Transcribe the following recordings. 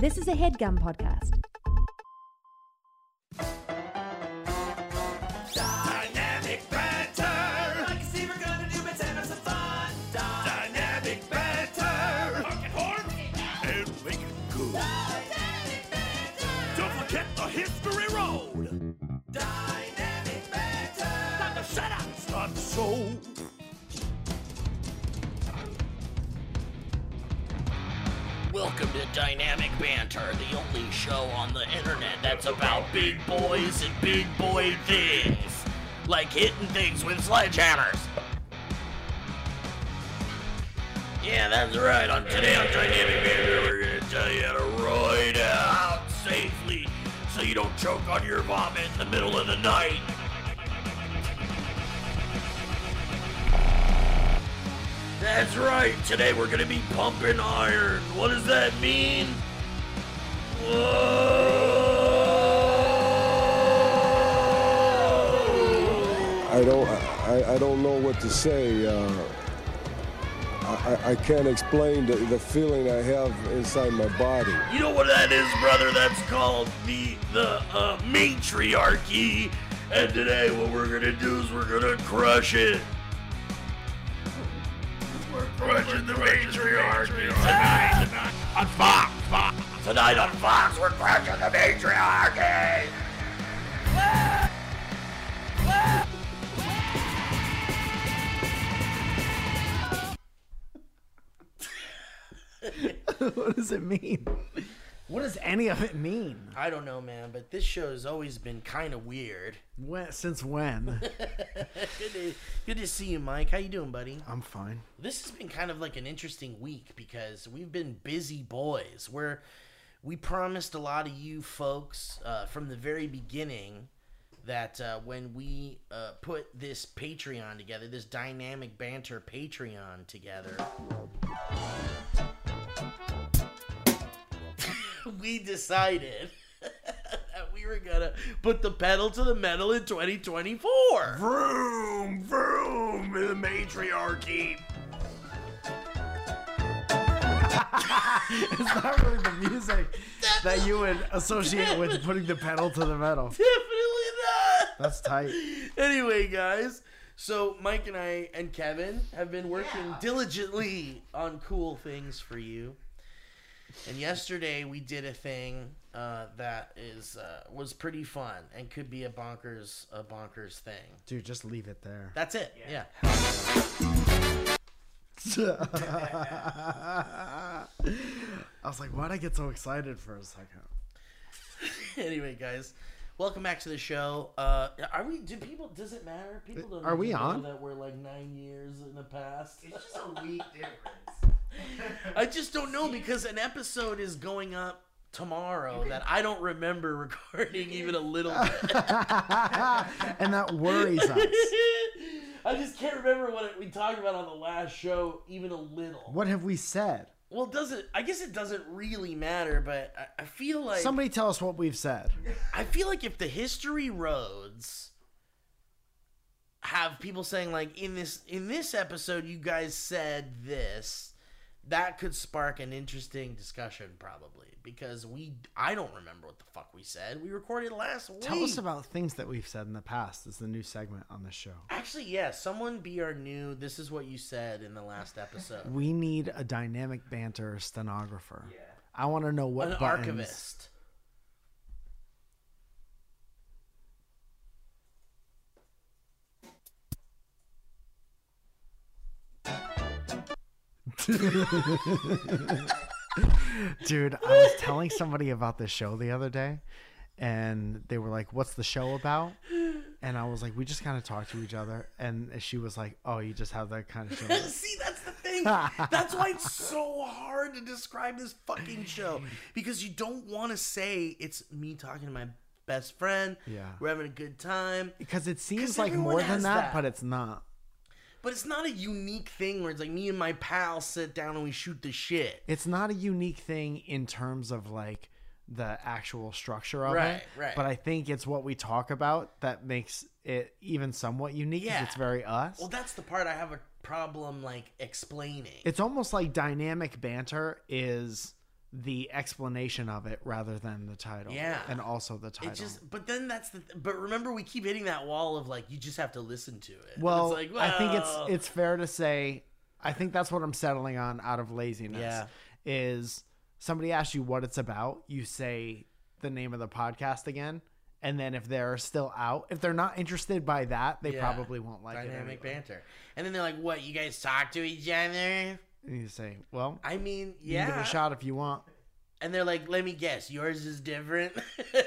This is a headgum podcast. Dynamic banter. Like a see we're gonna do, let's have some fun. Dynamic banter. Honk horn and make it good. Don't forget the history road. Dynamic banter. Time to shut up. Start the show. Welcome to Dynamic Banter, the only show on the internet that's about big boys and big boy things. Like hitting things with sledgehammers. Yeah, that's right. On today on Dynamic Banter, we're gonna tell you how to ride out safely so you don't choke on your vomit in the middle of the night. That's right. Today we're gonna be pumping iron. What does that mean? Whoa! I don't I, I don't know what to say. Uh, I, I- can't explain the, the feeling I have inside my body. You know what that is, brother? That's called the the uh, matriarchy. And today, what we're gonna do is we're gonna crush it. We're the matriarchy tonight, tonight on Fox. Fox. Tonight on Fox, we're crushing the matriarchy. what does it mean? What does any of it mean? I don't know, man, but this show has always been kind of weird. When, since when? good, to, good to see you, Mike. How you doing, buddy? I'm fine. This has been kind of like an interesting week because we've been busy boys. Where we promised a lot of you folks uh, from the very beginning that uh, when we uh, put this Patreon together, this dynamic banter Patreon together, we decided that we were gonna put the pedal to the metal in 2024. Vroom, vroom, the matriarchy. It's not really the music that you would associate with putting the pedal to the metal. Definitely not. That's tight. anyway, guys, so Mike and I and Kevin have been working diligently on cool things for you. And yesterday we did a thing uh, that is uh, was pretty fun and could be a bonkers a bonkers thing. Dude, just leave it there. That's it. Yeah. I was like, why'd I get so excited for a second? anyway, guys, welcome back to the show. Uh, are we? Do people? Does it matter? People don't. Are we even know on? That we're like nine years in the past. It's just a week difference. I just don't know because an episode is going up tomorrow that I don't remember recording even a little bit. and that worries us. I just can't remember what it, we talked about on the last show even a little. What have we said? Well, doesn't I guess it doesn't really matter, but I, I feel like Somebody tell us what we've said. I feel like if the history roads have people saying like in this in this episode you guys said this, that could spark an interesting discussion probably because we I don't remember what the fuck we said. We recorded last week. Tell us about things that we've said in the past. Is the new segment on the show. Actually, yeah, someone be our new this is what you said in the last episode. We need a dynamic banter stenographer. Yeah. I want to know what An buttons. archivist. Dude, I was telling somebody about this show the other day, and they were like, "What's the show about?" And I was like, "We just kind of talk to each other." And she was like, "Oh, you just have that kind of show." See, that's the thing. That's why it's so hard to describe this fucking show because you don't want to say it's me talking to my best friend. Yeah. we're having a good time. Because it seems like more than that, that. but it's not. But it's not a unique thing where it's like me and my pal sit down and we shoot the shit. It's not a unique thing in terms of like the actual structure of Right, it. right. But I think it's what we talk about that makes it even somewhat unique. Yeah. It's very us. Well, that's the part I have a problem like explaining. it's almost like dynamic banter is the explanation of it rather than the title. Yeah. and also the title. It just, but then that's the. But remember, we keep hitting that wall of like you just have to listen to it. Well, it's like, I think it's it's fair to say. I think that's what I'm settling on out of laziness. Yeah. Is somebody asks you what it's about, you say the name of the podcast again, and then if they're still out, if they're not interested by that, they Yeah. probably won't like it. dynamic anyway. banter. And then they're like, "What? You guys talk to each other?" And you say, well, I mean, you yeah. can give it a shot if you want. And they're like, "Let me guess, yours is different."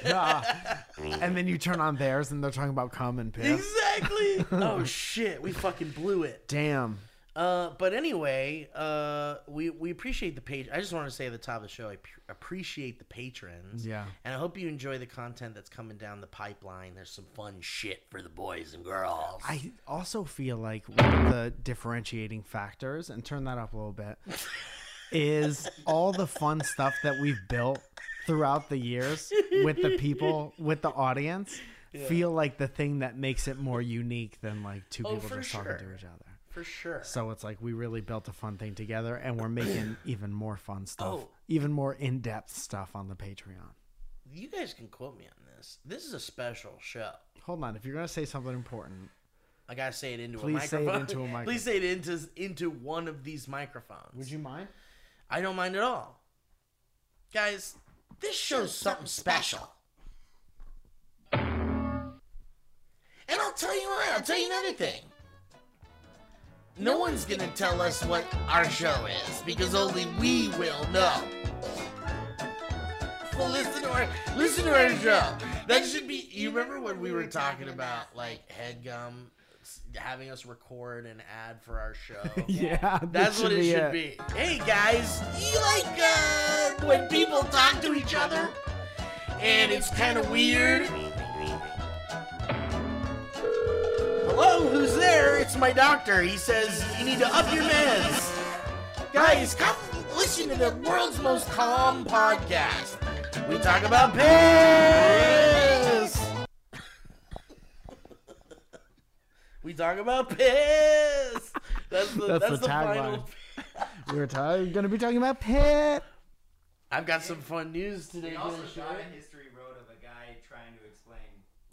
Ah. and then you turn on theirs and they're talking about cum and piss. exactly. oh shit, we fucking blew it. Damn. Uh, but anyway, uh, we we appreciate the page. I just want to say at the top of the show, I p- appreciate the patrons. Yeah. And I hope you enjoy the content that's coming down the pipeline. There's some fun shit for the boys and girls. I also feel like one of the differentiating factors, and turn that up a little bit, is all the fun stuff that we've built throughout the years with the people, with the audience, feel like the thing that makes it more unique than like two Oh, people just talking to each other. For sure. So it's like we really built a fun thing together, and we're making even more fun stuff, Oh. even more in depth stuff on the Patreon. You guys can quote me on this. This is a special show. Hold on, if you're gonna say something important, I gotta say it into a Please say it microphone. into a microphone. Please say it into into one of these microphones. would you mind? I don't mind at all. Guys, this show's something special. And I'll tell you what, I'll tell you another thing. No one's gonna tell us what our show is because only we will know. Well, listen to our listen to our show. That should be. You remember when we were talking about like Headgum having us record an ad for our show? Yeah, That's what it should it. be. Hey guys, you like uh, when people talk to each other and it's kind of weird? Hello, who's there? It's my doctor. He says you need to up your meds. Guys, come listen to the world's most calm podcast. We talk about piss. we talk about piss. That's the, That's that's the the final. tagline. We're ta- gonna be talking about Pitt. I've got some fun news today. We also for the show. got a history wrote of a guy trying to explain.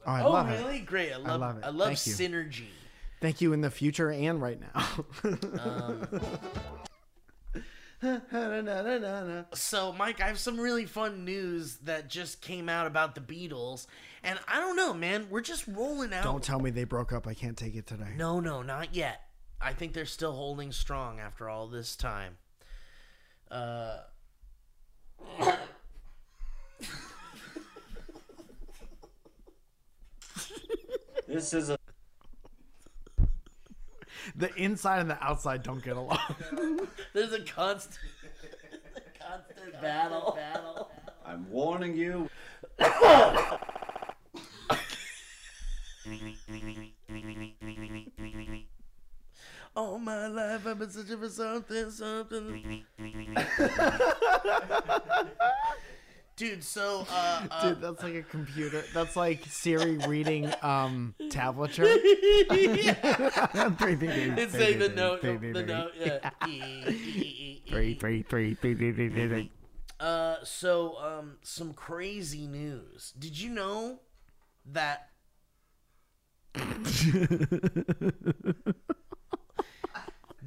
Oh, I Oh, love it. really? Great. I love, love it. I love Thank you. synergy. Thank you in the future and right now. Um, So, Mike, I have some really fun news that just came out about the Beatles. And I don't know, man. We're just rolling out. Don't tell me they broke up. I can't take it today. No, no, not yet. I think they're still holding strong after all this time. Uh, This is a The inside and the outside don't get along. there's a constant, constant battle. battle. I'm warning you. All my life I've been searching for something, something. Dude, so uh, uh Dude, that's like a computer. That's like Siri reading um tablature. it's saying the note, the note, yeah. E, e, e, e, Three, e. three, three, three, three, three, three, three. Uh, so um, some crazy news. Did you know that?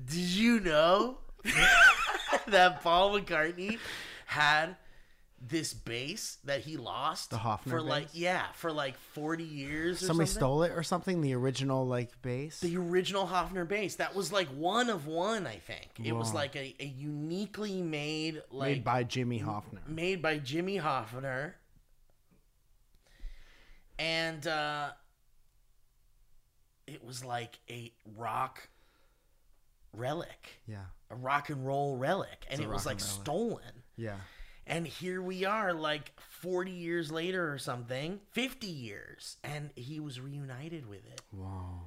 Did you know that Paul McCartney had this bass that he lost The Hofner for like yeah for like forty years? Or Somebody something? stole it or something. The original like bass. the original Hofner bass. That was like one of one, I think. It was like a, a uniquely made like made by Jimmy Hofner. made by Jimmy Hofner. And uh it was like a rock relic, Yeah, a rock and roll relic, and it was like stolen. yeah. And here we are, like 40 years later or something, 50 years, and he was reunited with it. Whoa.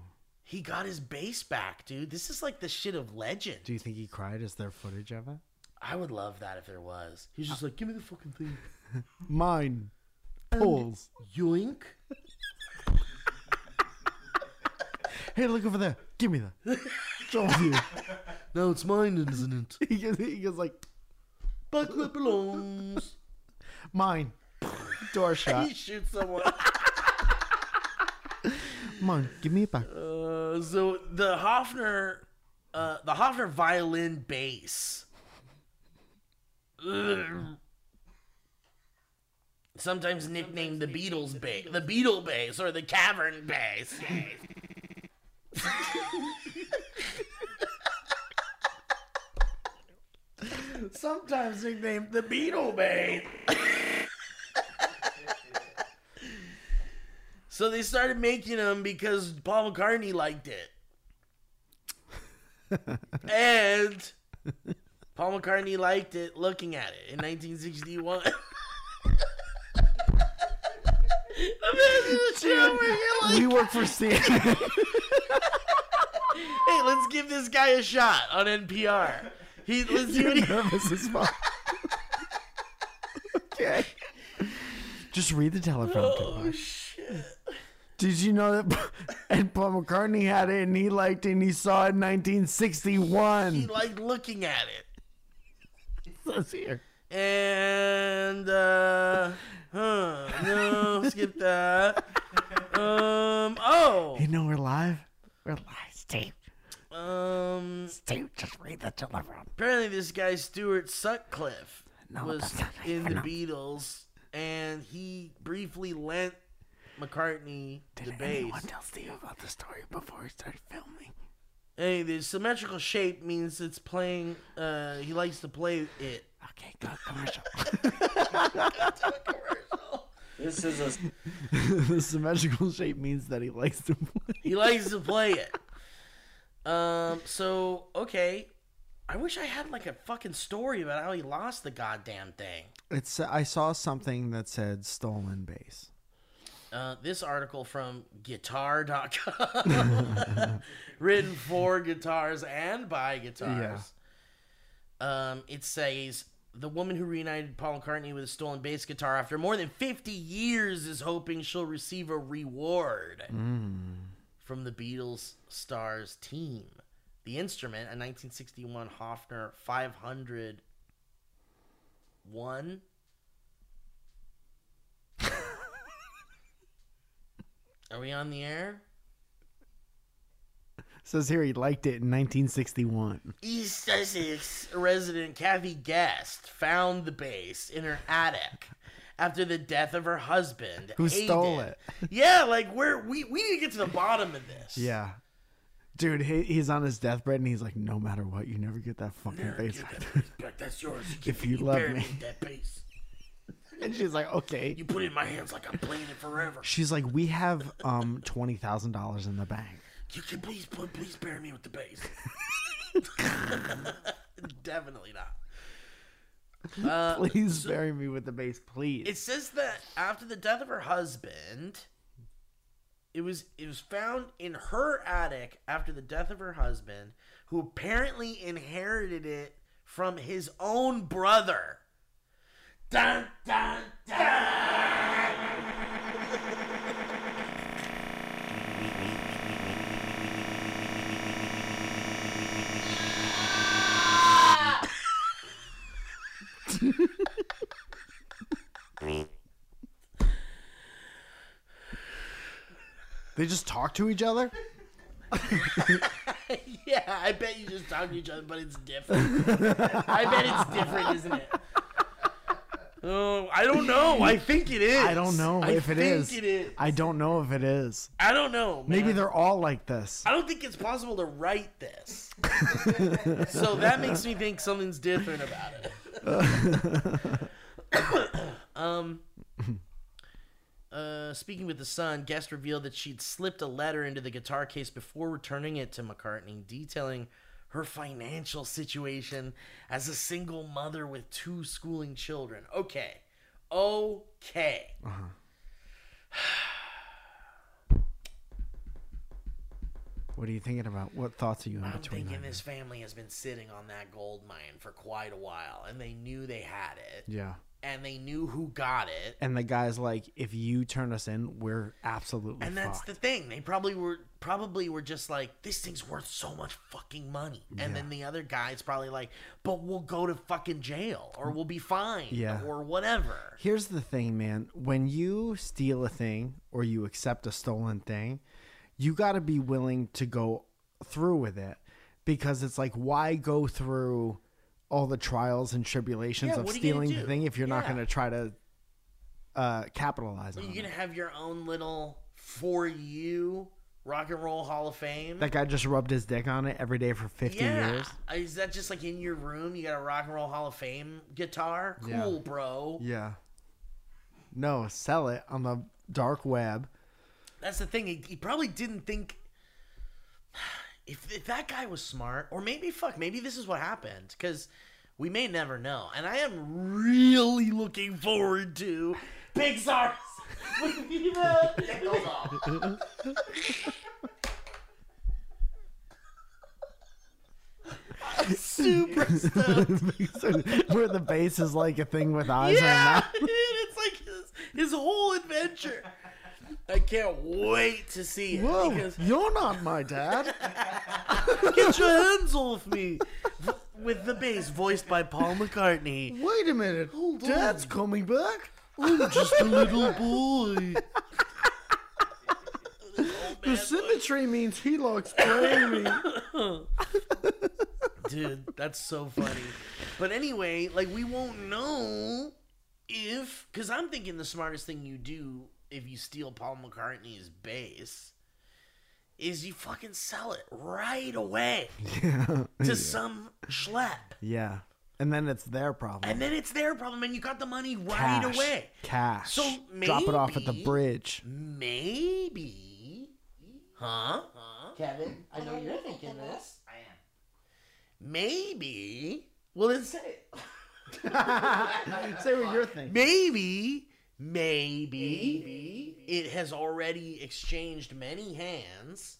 He got his bass back, dude. This is like the shit of legend. Do you think he cried? Is there footage of it? I would love that if there was. He's just like, give me the fucking thing. Mine. Um, Pulls. Yoink. Hey, look over there. Give me that. It's all you. No, it's mine, isn't it? he, goes, he goes like, Belongs. Mine. Door shot. he shoots someone. Come on, give me it back. Uh, so the Hofner, uh, the Hofner violin bass. Ugh. Sometimes nicknamed the Beatles bass, the Beetle bass, or the Cavern bass. Sometimes nicknamed the Beatle bass. So they started making them because Paul McCartney liked it. and Paul McCartney liked it looking at it in 1961. Imagine a show like, We work for CNN. hey, let's give this guy a shot on NPR. He, let's what he, nervous as fuck. okay. Just read the teleprompter. Oh, shit. Did you know that and Paul McCartney had it and he liked it and he saw it in 1961? He 1961? liked looking at it. Says here. And uh huh, no, skip that. Um oh. You know we're live? We're live, Steve. Um Steve, just read the teleprompter. apparently this guy Stuart Sutcliffe No, was in the even- Beatles and he briefly lent McCartney the bass. Did bass. anyone tell Steve about the story before he started filming? Hey, the symmetrical shape means it's playing uh he likes to play it. Okay, go commercial. This is a the symmetrical shape means that he likes to play. He likes to play it. Um so okay. I wish I had like a fucking story about how he lost the goddamn thing. It's I saw something that said stolen bass. Uh, this article from guitar.com written for guitars and by guitars. yeah. Um, it says the woman who reunited Paul McCartney with a stolen bass guitar after more than 50 years is hoping she'll receive a reward from the Beatles stars team. The instrument, a 1961 Hofner 501 Are we on the air? says here he liked it in 1961. East Sussex resident Kathy Guest found the bass in her attic after the death of her husband. Who stole it? Yeah, like where we we need to get to the bottom of this. Yeah. Dude, he, he's on his deathbed and he's like, no matter what, you never get that fucking Never bass. that back. That's yours. You If keep- you love me. that bass. and she's like, okay. You put it in my hands like I'm playing it forever. She's like, we have um twenty thousand dollars in the bank. You can please put please bury me with the bass. Definitely not. Uh, Please bury me with the bass, please. It says that after the death of her husband, it was it was found in her attic after the death of her husband, who apparently inherited it from his own brother. Dun dun dun. They just talk to each other. yeah, I bet you just talk to each other, but it's different. I bet it's different, isn't it? Oh, I don't know. I think it is. I don't know I if it think is. It is. I don't know if it is. I don't know. Maybe they're all like this. I don't think it's possible to write this. so that makes me think something's different about it. um, uh, speaking with the Sun, Guest revealed that she'd slipped a letter into the guitar case before returning it to McCartney, detailing her financial situation as a single mother with two schooling children. Okay. Okay. What are you thinking about? What thoughts are you in I'm between? thinking right this family has been sitting on that gold mine for quite a while, and they knew they had it. Yeah. And they knew who got it. And the guy's like, if you turn us in, we're absolutely And that's fucked. the thing. They probably were probably were just like, this thing's worth so much fucking money. And then the other guy's probably like, but we'll go to fucking jail or we'll be fine Yeah. or whatever. Here's the thing, man. When you steal a thing or you accept a stolen thing, you got to be willing to go through with it because it's like, why go through all the trials and tribulations Yeah, of what are you gonna stealing the do? thing if you're not Yeah. going to try to uh, capitalize on You're it? gonna have your own little for you rock and roll hall of fame. That guy just rubbed his dick on it every day for 50 yeah. years. Is that just like in your room? You got a rock and roll hall of fame guitar? Cool, Yeah. bro. Yeah. No, sell it on the dark web. That's the thing. He, he probably didn't think. If, if that guy was smart, or maybe fuck, maybe this is what happened, because we may never know. And I am really looking forward to Pixar's. Take those off. I'm super stoked. Where the bass is like a thing with eyes and Yeah, dude, it's like his, his whole adventure. I can't wait to see it Whoa, because you're not my dad. get your hands off me. With the bass voiced by Paul McCartney. Wait a minute. Hold Dad's coming back. I'm just a little boy. The symmetry means he likes playing me. Dude, that's so funny. But anyway, like we won't know if because I'm thinking the smartest thing you do if you steal Paul McCartney's bass is you fucking sell it right away to some schlep. Yeah. And then it's their problem. And then it's their problem and you got the money right Cash. away. Cash. So Drop it off at the bridge. Maybe. Huh? Kevin, I know you're thinking this. I am. Maybe. Well, then say it. Say what you're thinking. Maybe, Maybe, Maybe. it has already exchanged many hands.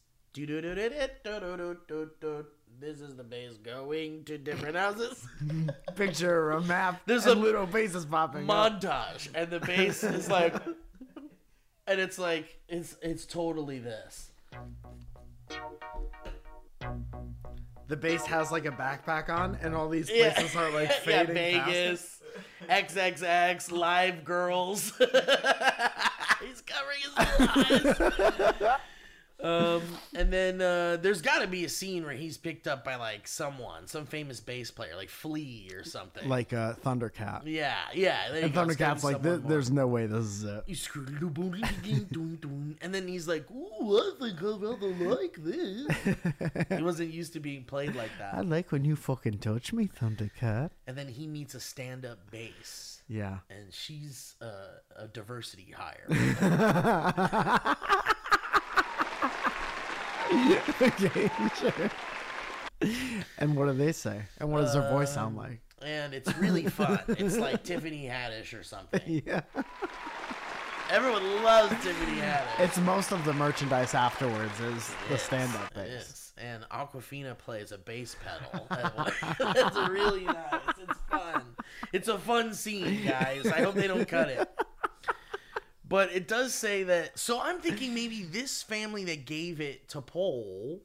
This is the bass going to different houses. Picture a map. There's a little basses popping. Montage, up. and the bass is like, and it's like it's it's totally this. The bass has like a backpack on, and all these places yeah. are like fading. Yeah, Vegas. XXX, live girls. He's covering his eyes. um, and then uh, there's got to be a scene where he's picked up by like someone, some famous bass player, like Flea or something. Like a Thundercat. yeah, yeah. And. Thundercat's like, someone "There- there's no way this is it. You screw and then he's like, "Ooh, I think I'd rather like this." he wasn't used to being played like that. I that. like when you fucking touch me, Thundercat. And then he meets a stand-up bass, Yeah. and she's uh, a diversity hire. okay, sure. And what do they say? And what does their voice sound um, like? and it's really fun. It's like Tiffany Haddish or something. Yeah. Everyone loves Tiffany Haddish. It's most of the merchandise afterwards is the Yes, stand up it is. And Awkwafina plays a bass pedal. It's really nice. It's fun. It's a fun scene, guys. I hope they don't cut it. But it does say that. So I'm thinking maybe this family that gave it to Paul,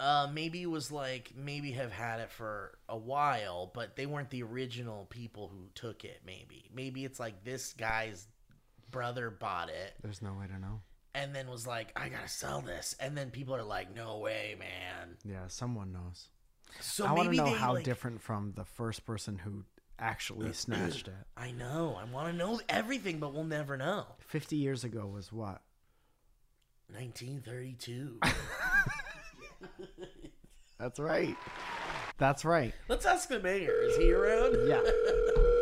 uh, maybe was like maybe have had it for a while, but they weren't the original people who took it. Maybe, maybe it's like this guy's brother bought it There's no way to know. and then was like, I gotta sell this, and then people are like, No way, man. Yeah, someone knows. So I want to maybe know they, how like- different from the first person who actually snatched it. I know. I want to know everything, but we'll never know. 50 years ago was what? 1932. That's right. That's right. Let's ask the mayor. Is he around? Yeah.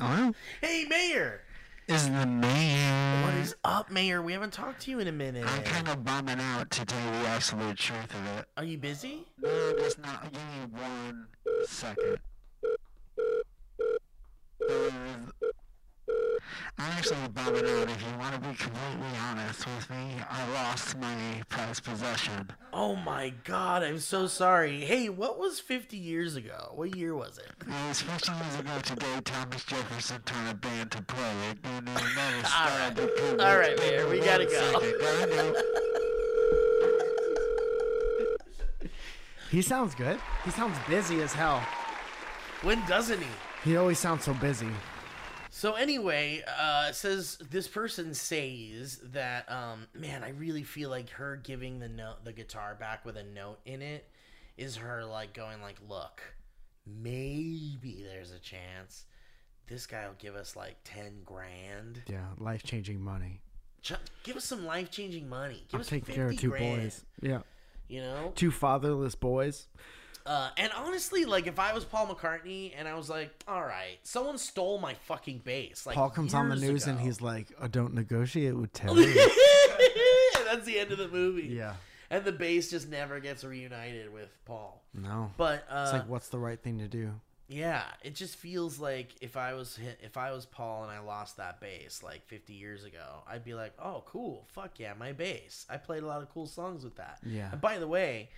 Hello? Hey, mayor. is the mayor. What is up, mayor? We haven't talked to you in a minute. I'm kind of bumming out to tell you the absolute truth of it. Are you busy? No, just not. Give me one second. There I'm actually bumming out. If you want to be completely honest with me, I lost my prized possession. Oh my god, I'm so sorry. Hey, what was 50 years ago? What year was it? It was 50 years ago today. Thomas Jefferson taught a band to play it, and it never All right, All right Wait man, we gotta go. second. I know. He sounds good. He sounds busy as hell. When doesn't he? He always sounds so busy. So anyway, uh, says this person says that um, man, I really feel like her giving the note, the guitar back with a note in it, is her like going like, look, maybe there's a chance this guy will give us like ten grand. Yeah, life changing money. Ch- Give us some life changing money. Give I'm us 50 care of two grand, boys. Yeah, You know, two fatherless boys. Uh, and honestly, like if I was Paul McCartney and I was like, all right, someone stole my fucking bass. Like Paul comes on the news and he's like, I don't negotiate with terrorists. That's the end of the movie. yeah. And the bass just never gets reunited with Paul. No. But uh, It's like, what's the right thing to do? yeah, it just feels like if I was hit, if I was Paul and I lost that bass like 50 years ago, I'd be like, oh, cool, fuck yeah, my bass. I played a lot of cool songs with that. Yeah. And by the way,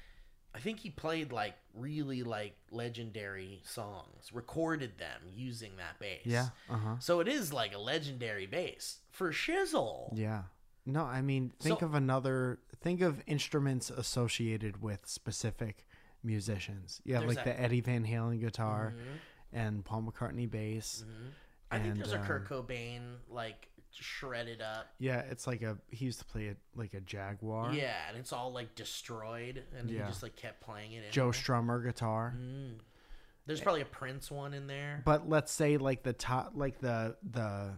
I think he played like really like legendary songs, recorded them using that bass. Yeah. Uh huh. So it is like a legendary bass for Shizzle. Yeah. No, I mean, think So- of another. Think of instruments associated with specific musicians. Have like that- the Eddie Van Halen guitar Mhm. and Paul McCartney bass. I think And, there's a Kurt um, Cobain like shredded up. Yeah, it's like a. He used to play it like a Jaguar. Yeah, and it's all like destroyed, and he just like kept playing it. Joe. Strummer guitar. Mm. There's probably a Prince one in there. But let's say like the top, like the the,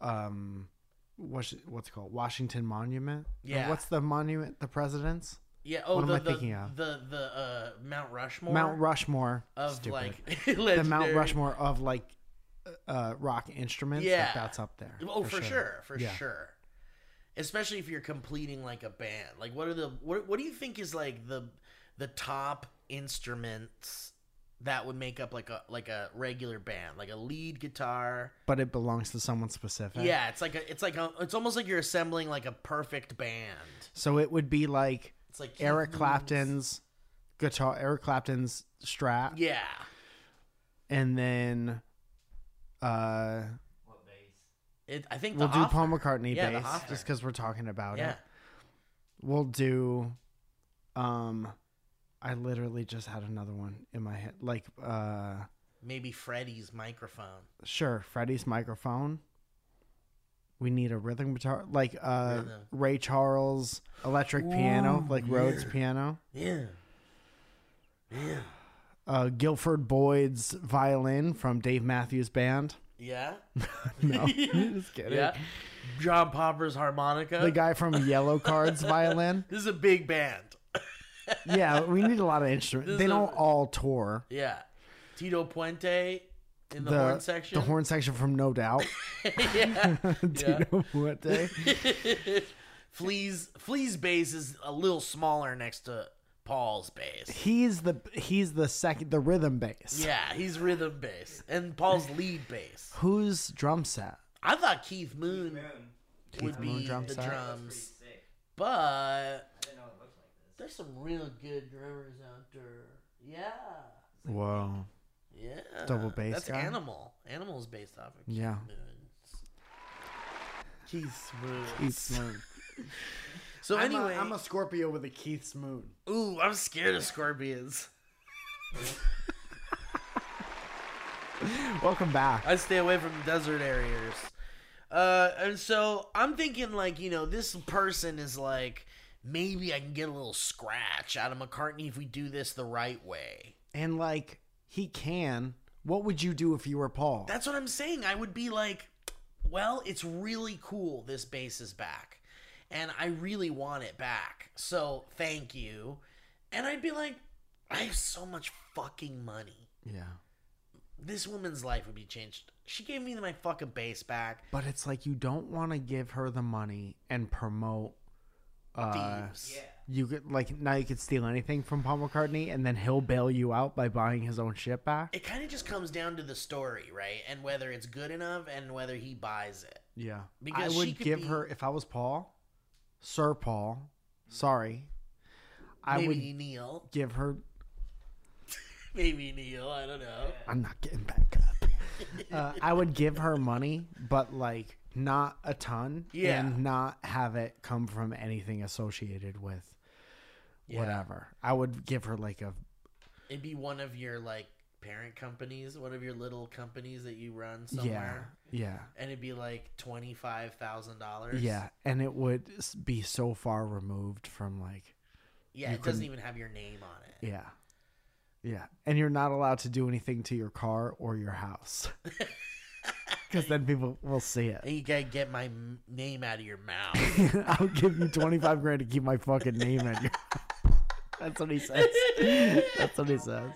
um, what's what's it called Washington Monument. Or Yeah. What's the monument? The presidents. Yeah. Oh, What am I the, thinking of? The the uh, Mount Rushmore. Mount Rushmore. of Stupid. like the Mount Rushmore of like uh rock instruments. like, Yeah. that's up there. Oh, for, sure, for Yeah. sure. Especially if you're completing like a band. Like, what are the what? What do you think is like the the top instruments that would make up like a like a regular band, like a lead guitar? But it belongs to someone specific. Yeah, it's like a it's like a it's almost like you're assembling like a perfect band. So it would be like It's like Eric Clapton's guitar, Eric Clapton's Strat, Yeah, and then uh What bass? it, I think we'll do Paul McCartney Yeah, bass just because we're talking about Yeah, it. We'll do um I literally just had another one in my head. Like uh maybe Freddie's microphone. sure, Freddie's microphone. We need a rhythm guitar like uh Rhythm. Ray Charles electric piano, like Rhodes piano. Yeah, yeah, Uh Guilford Boyd's violin from Dave Matthews Band. yeah, No, just kidding. yeah. John Popper's harmonica. The guy from Yellowcard's violin. This is a big band. Yeah, we need a lot of instruments. This They don't a- all tour. Yeah, Tito Puente in the, horn section. The horn section from No Doubt. yeah. Tino Puente. Flea's Flea's bass is a little smaller next to Paul's bass. He's the he's the second the rhythm bass. Yeah, he's rhythm bass and Paul's lead bass. Who's drum set? I thought Keith Moon Moon. would Keith Moon be drum the set? Pretty drums, sick. but I didn't know it looked like this. there's some real good drummers out there. Yeah, Whoa. yeah. Double bass That's guy? Animal. Animal's based off of Keith Yeah. Moon's. Keith Moon. Keith Moon. So I'm, anyway, a, I'm a Scorpio with a Keith's moon. ooh, I'm scared of scorpions. Welcome back. I stay away from desert areas. Uh, and so I'm thinking, like, you know, this person is like, maybe I can get a little scratch out of McCartney if we do this the right way. And like he can. What would you do if you were Paul? That's what I'm saying. I would be like, well, it's really cool. This bass is back, and I really want it back. So thank you. And I'd be like, I have so much fucking money. yeah. This woman's life would be changed. She gave me my fucking bass back. But it's like you don't want to give her the money and promote uh Thieves. Yeah. You could like now you could steal anything from Paul McCartney, and then he'll bail you out by buying his own shit back. It kind of just comes down to the story, right? And whether it's good enough and whether he buys it. Yeah, Because I would give be- her if I was Paul, Sir Paul. Sorry, I Maybe would Neil. give her. Maybe Neil. I don't know. I'm not getting back up. uh, I would give her money, but like not a ton, Yeah. and not have it come from anything associated with Yeah. whatever. I would give her like a It'd be one of your like parent companies, one of your little companies that you run somewhere. yeah, Yeah. And it'd be like twenty five thousand dollars. yeah, and it would be so far removed from like Yeah, it doesn't even have your name on it. yeah, yeah, and you're not allowed to do anything to your car or your house because then people will see it. And you gotta get my m- name out of your mouth. I'll give you 25 grand to keep my fucking name in your. That's what he says. That's what he says.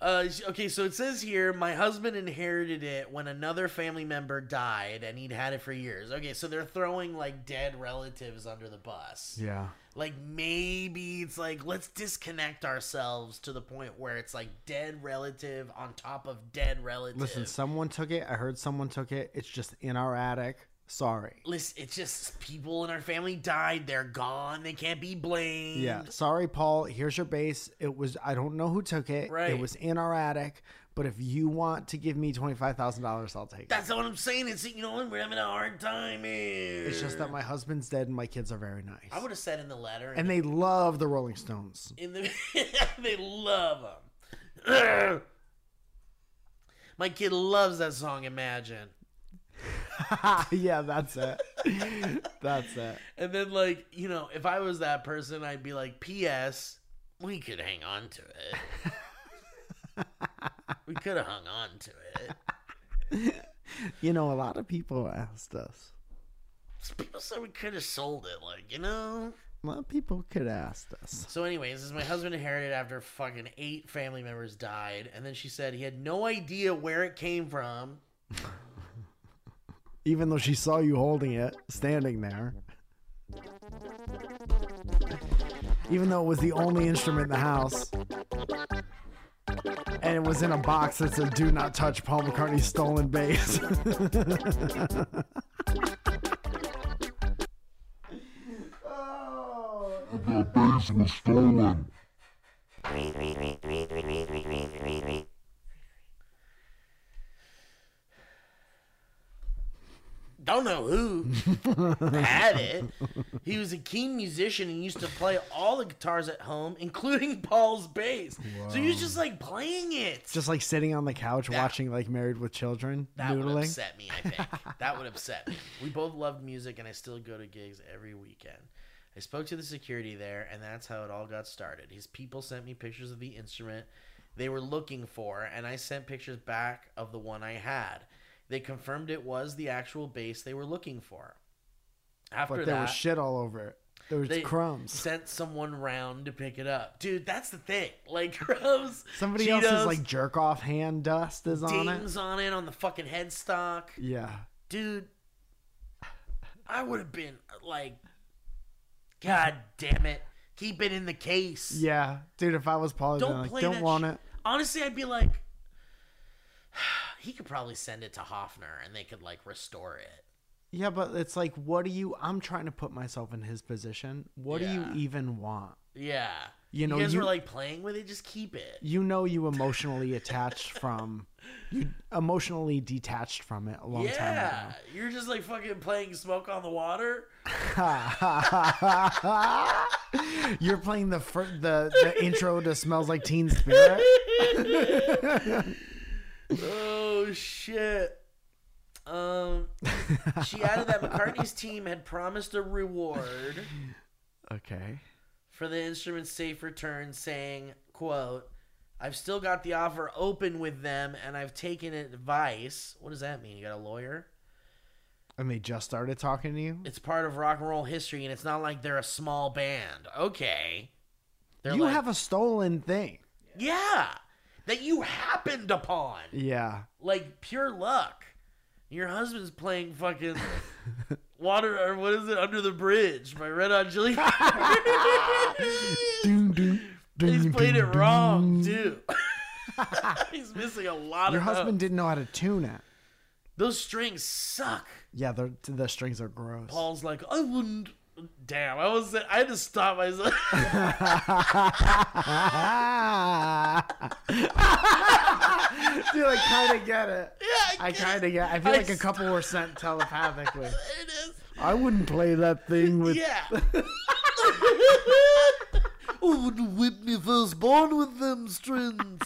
Uh, okay, so it says here, my husband inherited it when another family member died, and he'd had it for years. Okay, so they're throwing like dead relatives under the bus. Yeah. Like maybe it's like let's disconnect ourselves to the point where it's like dead relative on top of dead relative. Listen, someone took it. I heard someone took it. It's just in our attic. Sorry. Listen, it's just people in our family died. They're gone. They can't be blamed. Yeah. Sorry, Paul. Here's your bass. It was, I don't know who took it. Right. It was in our attic. But if you want to give me $25,000, I'll take it. That's what I'm saying. It's you know we're having a hard time here. It's just that my husband's dead and my kids are very nice. I would have said in the letter, and they love the Rolling Stones. in the they love them. My kid loves that song. Imagine. yeah, that's it. that's it. And then, like, you know, if I was that person, I'd be like, P.S. We could hang on to it. we could have hung on to it. You know, a lot of people asked us. People said we could have sold it, like, you know? A lot of people could ask us. So, anyways, this my husband inherited after fucking eight family members died. And then she said he had no idea where it came from. Even though she saw you holding it, standing there. Even though it was the only instrument in the house. And it was in a box that said, Do not touch Paul McCartney's stolen bass. oh. The bass was stolen. I don't know who had it. He was a keen musician and used to play all the guitars at home, including Paul's bass. So he was just like playing it. Just like sitting on the couch That- watching like Married with Children, that would upset me, I think. that would upset me. We both loved music and I still go to gigs every weekend. I spoke to the security there and that's how it all got started. His people sent me pictures of the instrument they were looking for and I sent pictures back of the one I had. They confirmed it was the actual bass they were looking for. After But there that, was shit all over it. There was they crumbs. Sent someone round to pick it up, dude. That's the thing. Like crumbs. Somebody Cheetos, else's like jerk off hand dust is on it. dings on it on the fucking headstock, Yeah. dude. I would have been like, God damn it, keep it in the case. Yeah. Dude, if I was Paul, Don't like, don't want sh- it. Honestly, I'd be like, he could probably send it to Hofner and they could like restore it. Yeah, but it's like, what do you? I'm trying to put myself in his position. What do you even want? Yeah. You know, guys you- were like playing with it. Just keep it. You know, you emotionally attached from, you emotionally detached from it a long time ago. yeah, you're just like fucking playing smoke on the water. You're playing the fir- the the intro to "Smells Like Teen Spirit." oh shit. Um, she added that McCartney's team had promised a reward Okay. for the instrument's safe return, saying, "quote I've still got the offer open with them, and I've taken advice. What does that mean? You got a lawyer? And they just started talking to you. It's part of rock and roll history, and it's not like they're a small band. Okay, they're You like, have a stolen thing. yeah, that you happened upon, Yeah. like pure luck. Your husband's playing fucking Water or what is it? Under the Bridge by Red Hot Chili. Doom, doom, He's played it wrong too. He's missing a lot Your of husband notes. didn't know how to tune it. Those strings suck. Yeah, the the strings are gross. Paul's like, I wouldn't. Damn, I was. I had to stop myself. Dude, I kind of get it. yeah, I get kind of get. I feel I like a couple were sent telepathically. It is. I wouldn't play that thing with. Yeah. oh, would whip me first born with them strings.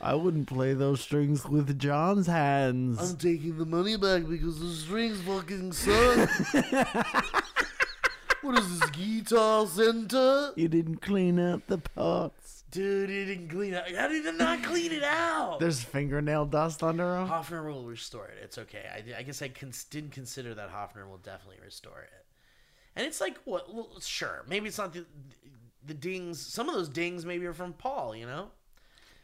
I wouldn't play those strings with John's hands. I'm taking the money back because the strings fucking suck. what is this guitar center? you didn't clean out the parts. Dude, he didn't clean out. How did he not clean it out? There's fingernail dust under them. Hofner will restore it. It's okay. I, I guess I cons- didn't consider that Hofner will definitely restore it. And it's like, what? Well, sure, maybe it's not the the dings. Some of those dings maybe are from Paul. You know,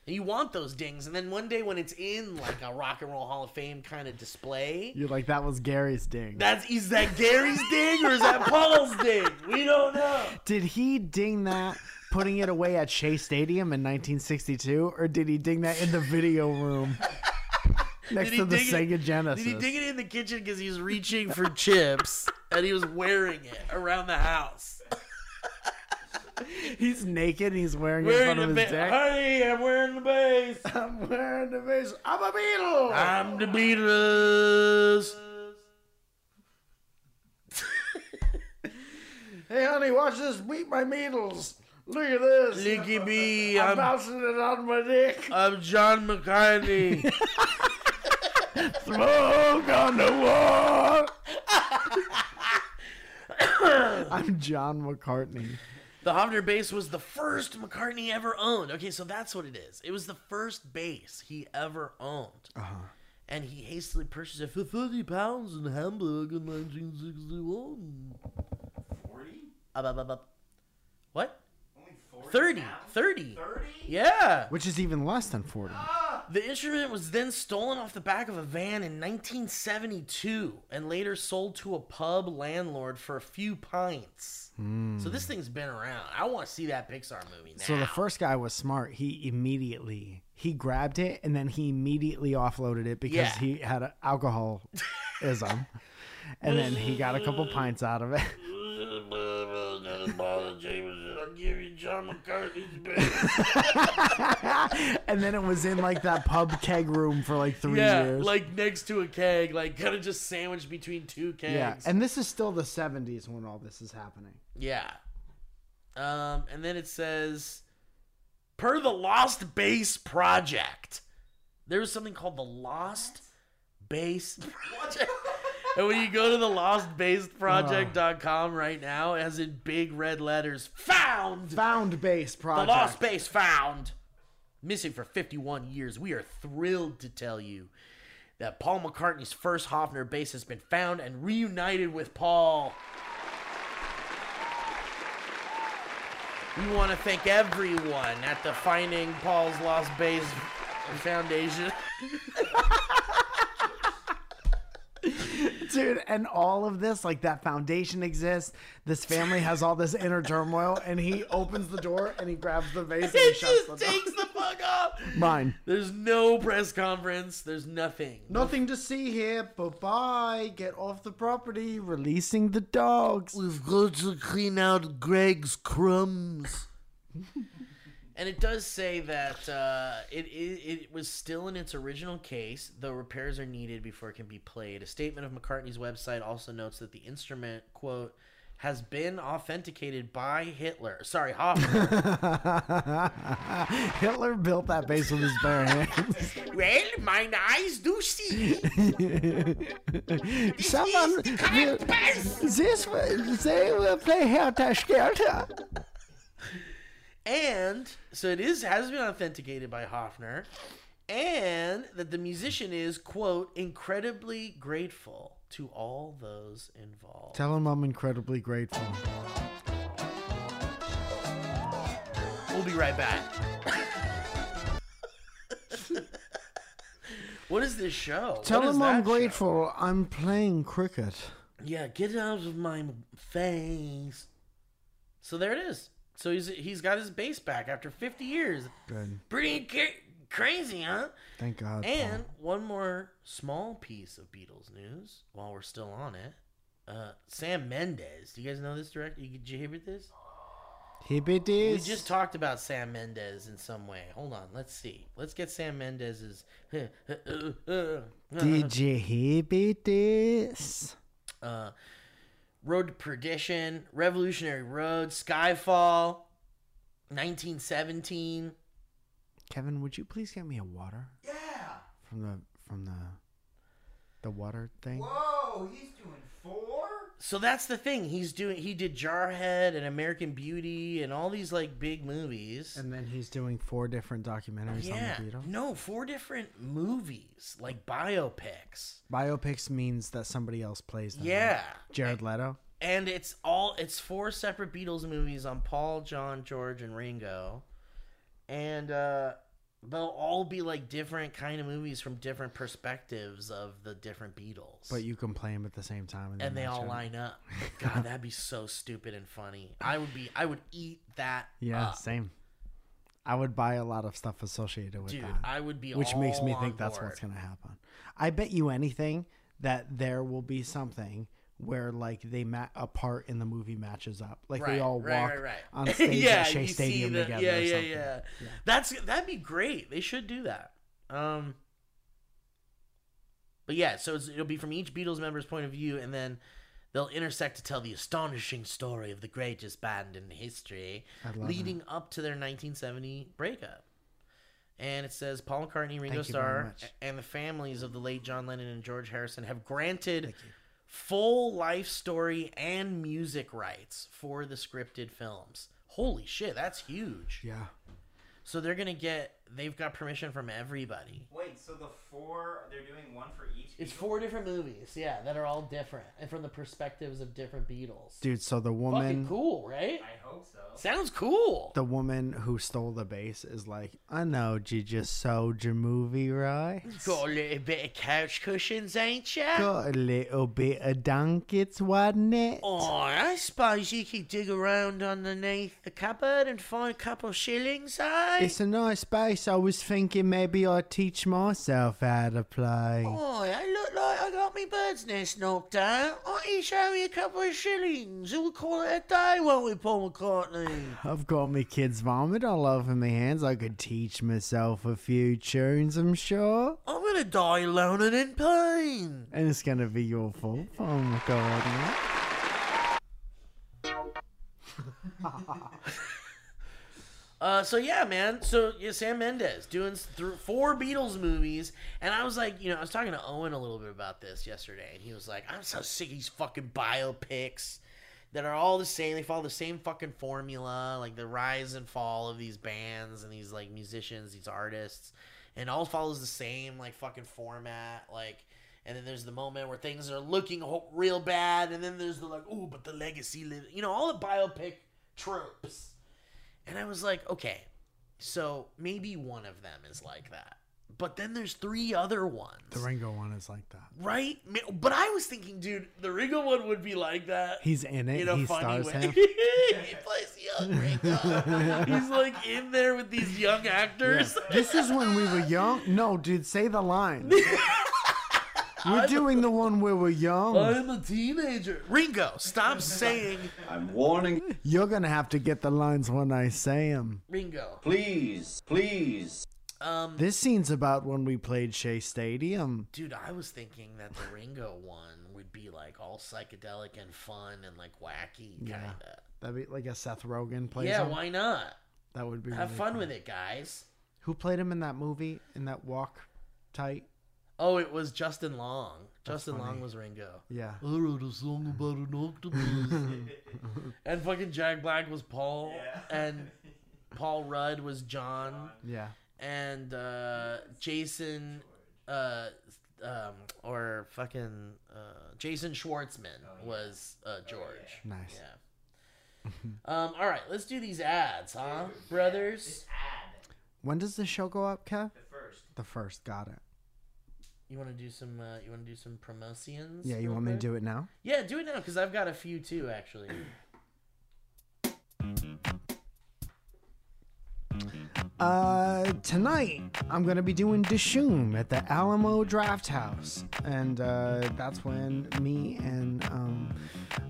and you want those dings, and then one day when it's in like a Rock and Roll Hall of Fame kind of display, You're like that was Gary's ding. that's is that Gary's ding or is that Paul's ding? We don't know. Did he ding that putting it away at Shea Stadium in 1962, or did he ding that in the video room next to the dig it- Sega Genesis? Did he dig it in the kitchen because he was reaching for chips and he was wearing it around the house? He's naked. and He's wearing, it in Wearing front of his ba- dick. Honey, I'm wearing the bass. I'm wearing the face. I'm a Beatle. I'm the Beatles. hey, honey, watch this. Meet my Beatles. Look at this. At me. I'm I'm, bouncing it on my dick. I'm John McCartney. Smoke on the wall. I'm John McCartney. The Hofner bass was the first McCartney ever owned. Okay, so that's what it is. It was the first bass he ever owned. Uh-huh. And he hastily purchased it for 30 pounds in Hamburg in 1961. 40? Up, up, up, up. What? Only 40? 30. 30. 30? Yeah. Which is even less than 40. The instrument was then stolen off the back of a van in 1972 and later sold to a pub landlord for a few pints. Hmm. So this thing's been around. I want to see that Pixar movie now. So the first guy was smart. He immediately he grabbed it and then he immediately offloaded it because Yeah. he had a alcoholism, and then he got a couple pints out of it. I'll give you John McCartney's bass. and then it was in like that pub keg room for like three yeah, years. like next to a keg, like kind of just sandwiched between two kegs. yeah, and this is still the '70s when all this is happening. Yeah. Um, and then it says, per the Lost Bass Project, there was something called the Lost Bass Project. and when you go to the lostbassproject.com oh. right now, it has in big red letters, found! Found bass project. The. Lost Bass found! Missing for 51 years, we are thrilled to tell you that Paul McCartney's first Hofner bass has been found and reunited with Paul. We want to thank everyone at the Finding Paul's Lost Bass Foundation. Dude, and all of this, like that foundation exists. This family has all this inner turmoil, and he opens the door and he grabs the vase and he It shuts the door. takes the fuck up. Mine. There's no press conference. There's nothing. Nothing to see here. Bye bye. Get off the property. Releasing the dogs. We've got to clean out Greg's crumbs. And it does say that uh, it, it it was still in its original case, though repairs are needed before it can be played. A statement of McCartney's website also notes that the instrument quote has been authenticated by Hitler. Sorry, Hoffman. Hitler built that bass with his bare hands. well, mine eyes do see. Someone the correct this they will play Helter Skelter. And so it is has been authenticated by Hofner, and that the musician is quote incredibly grateful to all those involved. Tell him I'm incredibly grateful. We'll be right back. What is this show? Tell him I'm that show? grateful. I'm playing cricket. Yeah, get out of my face. So there it is. So he's he's got his bass back after 50 years. Good. Pretty ca- crazy, huh? Thank God. And one more small piece of Beatles news while we're still on it. Uh, Sam Mendes. Do you guys know this director? Did you hear about this? Hibbit We just talked about Sam Mendes in some way. Hold on, let's see. Let's get Sam Mendes's. Did you hear about this? uh, Road to Perdition, Revolutionary Road, Skyfall, 1917. Kevin, would you please get me a water Yeah. from the from the the water thing? Whoa, he's doing four? So that's the thing. He's doing. He did Jarhead and American Beauty and all these like big movies. And then he's doing four different documentaries yeah, on the Beatles. no, four different movies like biopics. Biopics means that somebody else plays them. right? Yeah, Jared Leto. and it's all it's four separate Beatles movies on Paul, John, George, and Ringo, and uh, they'll all be like different kind of movies from different perspectives of the different Beatles. But you can play them at the same time, and they all up. line up. God, that'd be so stupid and funny. I would be. I would eat that. Yeah, up. same. I would buy a lot of stuff associated with dude. that, I would be. which makes me think on that's what's gonna happen. I bet you anything that there will be something where like they ma- a part in the movie matches up, like they Right, all right, walk right, on stage yeah, at Shea Stadium the- together. Yeah, or yeah, something. yeah, That's that'd be great. They should do that. Um, but yeah, so it's, it'll be from each Beatles member's point of view, and then they'll intersect to tell the astonishing story of the greatest band in history, leading up to their 1970 breakup. And it says Paul McCartney, Ringo Starr, and the families of the late John Lennon and George Harrison have granted full life story and music rights for the scripted films. Holy shit, that's huge. Yeah. So they're gonna get. They've got permission from everybody. Wait, so the four, they're doing one for each? It's Beatle? four different movies, yeah, that are all different and from the perspectives of different Beatles. Dude, so the Fucking woman cool, right? I hope so. Sounds cool. the woman who stole the bass is like, I know you just sold your movie rights. Got a little bit of couch cushions, ain't ya? Got a little bit of dunkets, wasn't it? Oh, I suppose you could dig around underneath the cupboard and find a couple of shillings, eh? It's a nice I was thinking maybe I'd teach myself how to play. Oh, I look like I got me bird's nest knocked out. Why don't you show me a couple of shillings? We'll call it a day, won't we, Paul McCartney? I've got me kids' vomit all over my hands. I could teach myself a few tunes, I'm sure. I'm gonna die alone and in pain. And it's gonna be your fault. Oh my god. Uh, so yeah, man. So yeah, Sam Mendes doing through four Beatles movies, and I was like, you know, I was talking to Owen a little bit about this yesterday, and he was like, I'm so sick of these fucking biopics that are all the same. They follow the same fucking formula, like the rise and fall of these bands and these like musicians, these artists, and all follows the same like fucking format, like. And then there's the moment where things are looking real bad, and then there's the like, oh, but the legacy lives. You know, all the biopic tropes. And I was like, okay, so maybe one of them is like that. But then there's three other ones. The Ringo one is like that. right? But I was thinking, dude, the Ringo one would be like that. He's in it. in a he funny stars way. him. he plays young Ringo. He's like in there with these young actors. This is when we were young. No, dude, say the line. We're doing the one where we're young. I'm a teenager. Ringo, stop saying I'm warning. You're gonna have to get the lines when I say them. Ringo. Please, please. Um, This scene's about when we played Shea Stadium. dude, I was thinking that the Ringo one would be like all psychedelic and fun and like wacky, kinda. That'd be like a Seth Rogen play. Yeah, him. why not? That would be Have really fun cool. with it, guys. Who played him in that movie? In that walk tight? Oh, it was Justin Long. Justin funny. Long was Ringo. Yeah. I wrote a song about an octopus. and fucking Jack Black was Paul. Yeah. And Paul Rudd was John. Yeah. And uh, Jason, uh, um, or fucking uh, Jason Schwartzman was uh, George. Nice. Yeah. um, all right, let's do these ads, huh, brothers? Ad. When does the show go up, Kev? The first. The first. Got it. You want to do some? Uh, you want to do some promotions? Yeah, you want me to do it now? Yeah, do it now because I've got a few too, actually. Uh, tonight I'm gonna be doing Dishoom at the Alamo Draft House, and uh, that's when me and um,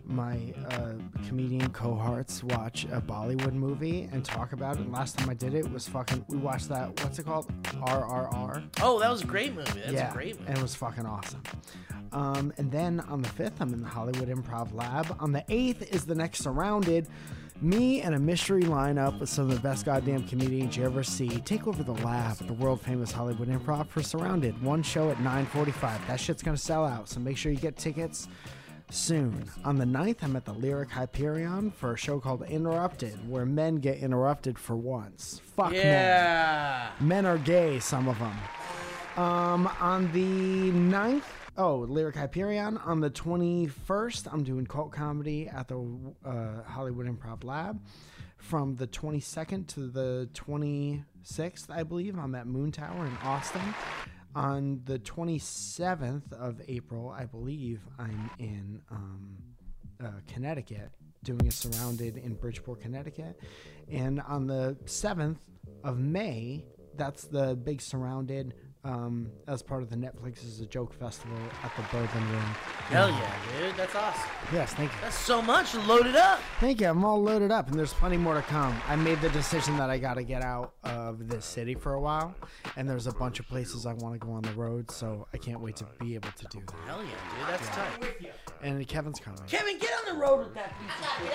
my uh, comedian cohorts watch a Bollywood movie and talk about it. Last time I did it was fucking. We watched that. What's it called? RRR. Oh, that was a great movie. That's yeah, a great movie. and it was fucking awesome. Um, and then on the fifth, I'm in the Hollywood Improv Lab. On the eighth is the next Surrounded. Me and a mystery lineup with some of the best goddamn comedians you ever see take over the lab at the world famous Hollywood Improv for Surrounded. One show at 9:45. That shit's gonna sell out, so make sure you get tickets soon. On the 9th, I'm at the Lyric Hyperion for a show called Interrupted, where men get interrupted for once. Fuck men men are gay some of them um on the 9th oh lyric hyperion on the 21st i'm doing cult comedy at the uh, hollywood improv lab. From the 22nd to the 26th i believe i'm at Moontower in austin. On the 27th of april i believe i'm in um, uh, Connecticut, doing a surrounded in Bridgeport, Connecticut. And on the 7th of May, that's the big surrounded um, as part of the Netflix is a Joke Festival at the Bourbon Room. Hell yeah, dude. That's awesome. Yes, thank you. That's so much. Loaded up. Thank you. I'm all loaded up, and there's plenty more to come. I made the decision that I got to get out of this city for a while, and there's a bunch of places I want to go on the road, so I can't wait to be able to do that. Hell yeah, dude. That's tight. And Kevin's coming. Kevin, get on the road with that piece of shit.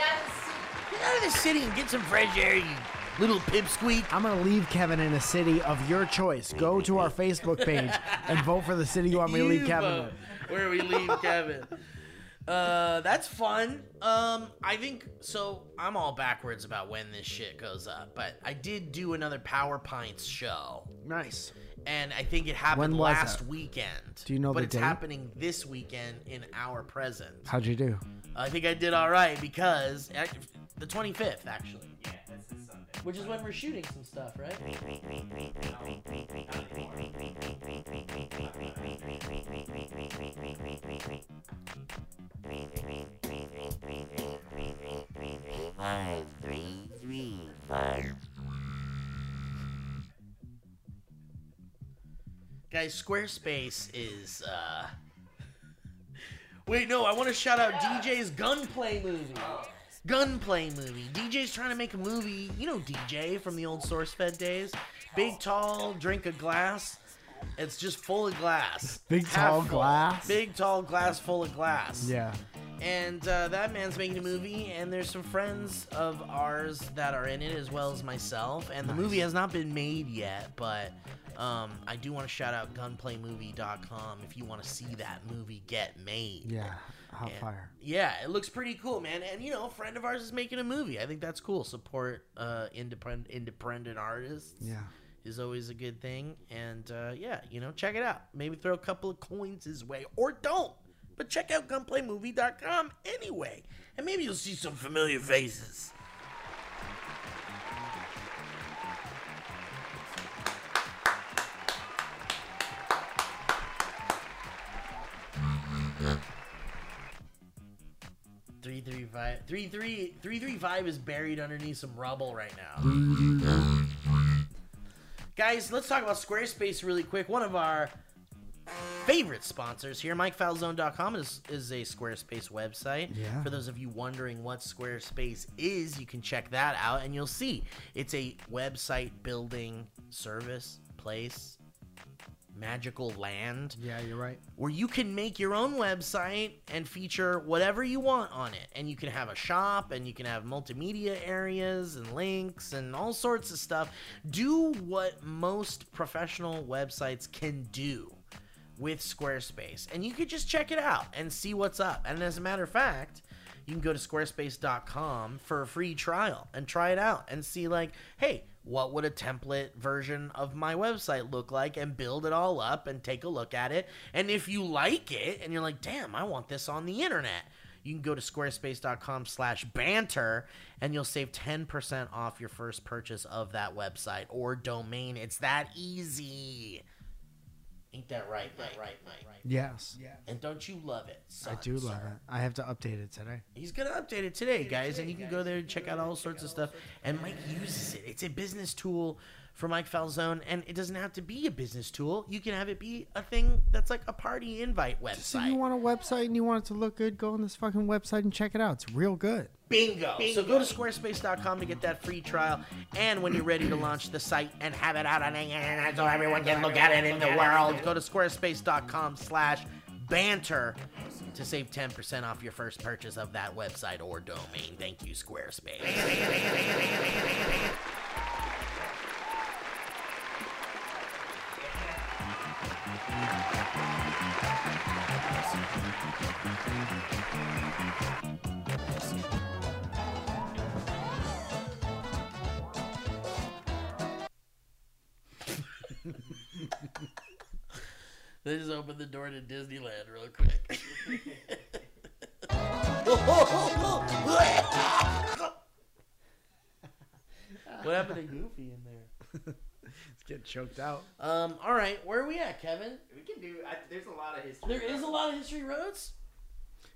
Get out of the city and get some fresh air, you little pipsqueak. I'm gonna leave Kevin in a city of your choice. Go to our Facebook page and vote for the city you want me to leave Kevin vote with. Where we leave Kevin. Uh, that's fun. Um, I think so. I'm all backwards about when this shit goes up, but I did do another Power Pints show, Nice. and I think it happened When last it? weekend. Do you know But the it's date? happening this weekend in our present. How'd you do? I think I did all right because the 25th actually, Yeah, that's this Sunday. Which is when we're shooting some stuff, right? Guys, Squarespace is uh Wait, no, I want to shout out DJ's Gunplay movie. Gunplay movie. DJ's trying to make a movie. You know DJ from the old SourceFed days. Big, tall, drink a glass. It's just full of glass. Big, Half tall full. glass? Big, tall glass full of glass. Yeah. And uh, that man's making a movie, and there's some friends of ours that are in it as well as myself. And the movie has not been made yet, but um, I do want to shout out gunplaymovie.com if you want to see that movie get made. Yeah. Hot And- fire. Yeah, it looks pretty cool, man. And you know, a friend of ours is making a movie. I think that's cool. Support uh, independent independent artists. Yeah. Is always a good thing. And uh, yeah, you know, check it out. Maybe throw a couple of coins his way or don't. But check out gunplaymovie.com anyway. And maybe you'll see some familiar faces. Three five three three three three five is buried underneath some rubble right now. Guys, let's talk about Squarespace really quick. One of our favorite sponsors here, MikeFalzone.com is, is a Squarespace website. Yeah. For those of you wondering what Squarespace is, you can check that out and you'll see it's a website building service, place, magical land Yeah, you're right. where you can make your own website and feature whatever you want on it. And you can have a shop and you can have multimedia areas and links and all sorts of stuff. Do what most professional websites can do with Squarespace. And you could just check it out and see what's up. And as a matter of fact, you can go to squarespace.com for a free trial and try it out and see like, hey, what would a template version of my website look like and build it all up and take a look at it. And if you like it and you're like, damn, I want this on the internet, you can go to squarespace.com slash banter and you'll save 10% off your first purchase of that website or domain. It's that easy. Ain't that right, right, right, right, right? Yes. And don't you love it? Son, I do love sir? it. I have to update it today. He's gonna update it today, guys, and you can go there and check out all sorts of stuff. And Mike uses it. It's a business tool for Mike Falzone, and it doesn't have to be a business tool. You can have it be a thing that's like a party invite So website. you want a website and you want it to look good, go on this fucking website and check it out. It's real good. Bingo. So go to squarespace.com to get that free trial. And when you're ready to launch the site and have it out on the internet so everyone can look at it in the world, go to squarespace.com slash banter to save 10% off your first purchase of that website or domain. Thank you, Squarespace. They just opened the door to Disneyland real quick. what happened to Goofy in there? It's getting choked out. Um, all right, where are we at, Kevin? We can do. I, there's a lot of history. There is a lot of history roads.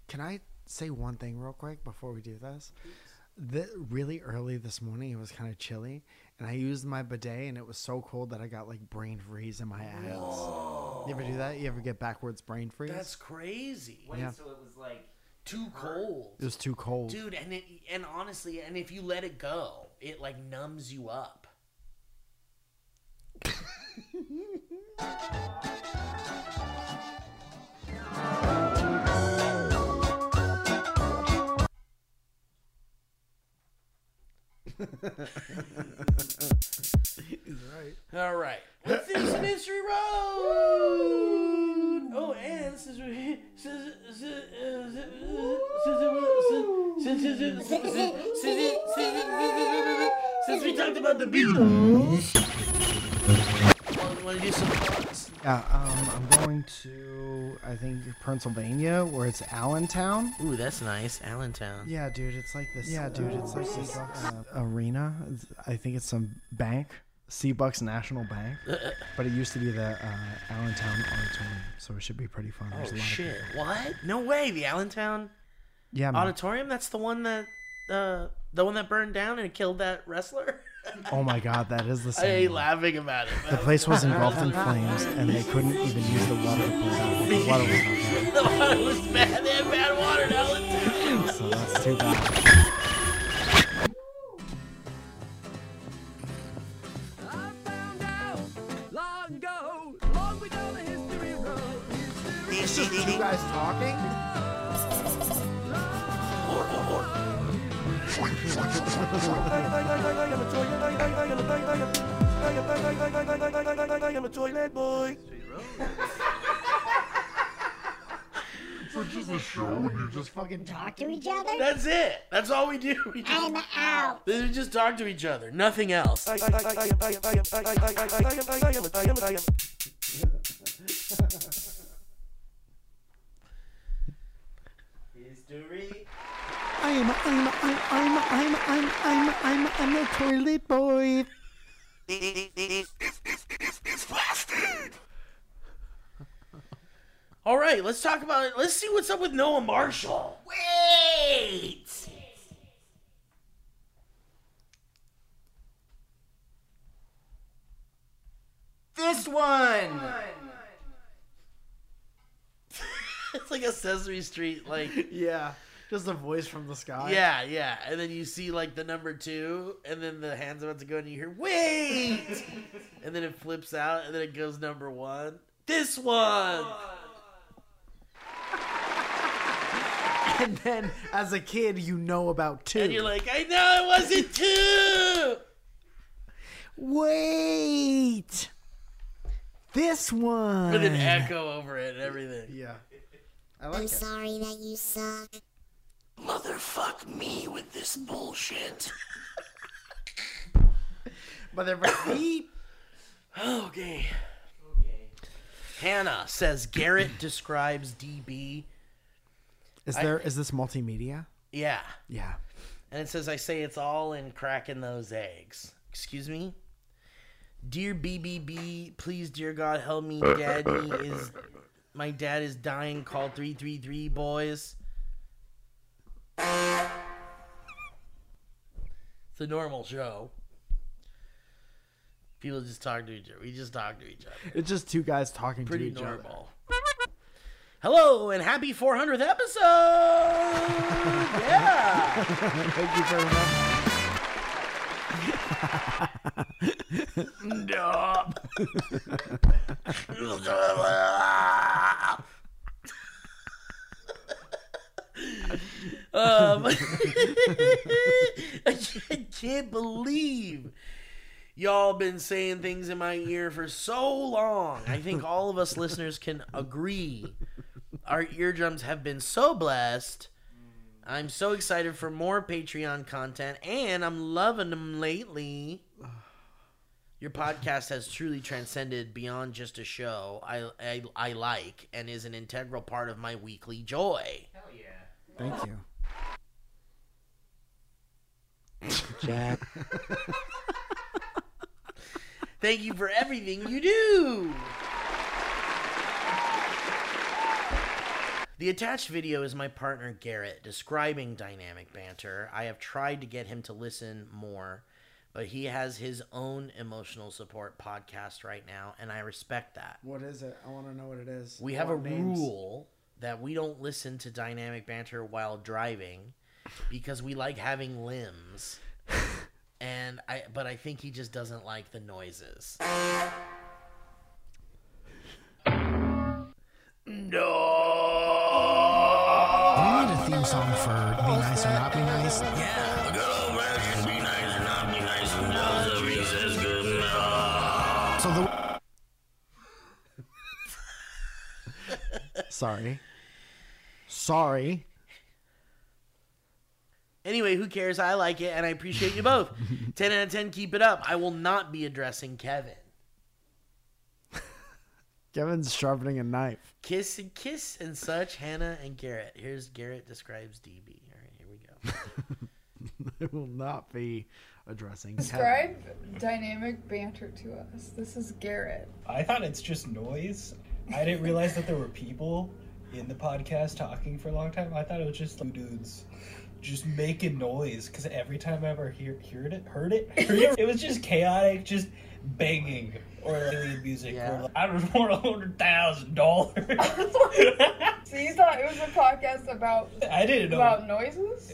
Can I say one thing real quick before we do this? The, really early this morning, it was kind of chilly, and I used my bidet, and it was so cold that I got like brain freeze in my ass. You ever do that? You ever get backwards brain freeze? That's crazy. Wait, Yeah. so it was like. Too cold. it was too cold. Dude, and it, and honestly, and if you let it go, it like numbs you up. He's right. All right, let's do some history road. Oh, and since we since since we talked about the Beatles, want to do some thoughts? Yeah, um, I'm going to I think Pennsylvania, where it's Allentown. Ooh, that's nice, Allentown. Yeah, dude, it's like this. Yeah, dude, it's like this uh, arena. I think it's some bank, Seabucks National Bank, but it used to be the uh, Allentown Auditorium, so it should be pretty fun. There's Oh a lot of shit! What? No way! The Allentown Yeah, man. Auditorium. That's the one that uh, the one that burned down and killed that wrestler. Oh my god, that is the I same. hate one. laughing about it. The place was engulfed in flames, and they couldn't even use the water to put it out. The water was not the water was bad. They had bad water in Allentown. there, so that's too bad. It's just two guys talking. Talk to each other? That's it. That's all we do. We just, I'm out. we just talk to each other. Nothing else. History. I'm I'm I'm I'm I'm I'm I'm I'm I'm a toilet boy. All right, let's talk about it. Let's see what's up with Noah Marshall. Wait. This one. It's like a Sesame Street, like Yeah, just a voice from the sky. yeah, yeah. And then you see like the number two, and then the hand's about to go, and you hear wait, and then it flips out, and then it goes number one. This one. And then as a kid, you know about two. And you're like, I know it wasn't two. wait, this one. With an echo over it and everything. Yeah, I I'm it. sorry that you suck. Motherfuck me with this bullshit. But they're Okay. Okay. Hannah says Garrett describes DB. Is there is this multimedia? Yeah. Yeah. And it says, I say it's all in cracking those eggs. Excuse me? Dear BBB, please, dear God, help me. Daddy is. My dad is dying. Call 333, boys. It's a normal show. People just talk to each other. We just talk to each other. It's just two guys talking Pretty to each other. normal. Hello and happy 400th episode! yeah! Thank you very much. um, I can't- can't believe y'all been saying things in my ear for so long. I think all of us listeners can agree. Our eardrums have been so blessed. I'm so excited for more Patreon content, and I'm loving them lately. Your podcast has truly transcended beyond just a show I, I, I like and is an integral part of my weekly joy. Hell yeah. Thank you. Jack. Thank you for everything you do. The attached video is my partner Garrett describing dynamic banter. I have tried to get him to listen more, but he has his own emotional support podcast right now, and I respect that. What is it? I want to know what it is. We have a names. rule that we don't listen to dynamic banter while driving because we like having limbs. and I but I think he just doesn't like the noises. No. Do we need a theme song for Be Nice or Not Be Nice? Yeah, the good old version. Be nice and not be nice. And does the recess good enough. So the Sorry. Sorry. Anyway, who cares? I like it and I appreciate you both. 10 out of 10, keep it up. I will not be addressing Kevin. Kevin's sharpening a knife. Kiss and kiss and such, Hannah and Garrett. Here's Garrett describes DB. All right, here we go. I will not be addressing Describe dynamic banter to us. This is Garrett. I thought it's just noise. I didn't realize that there were people in the podcast talking for a long time. I thought it was just two dudes just making noise because every time I ever hear, heard it, heard it, heard it, it was just chaotic, just banging or alien music. Yeah. Or like, I just want a hundred thousand dollars. So you thought it was a podcast about I didn't know. about noises?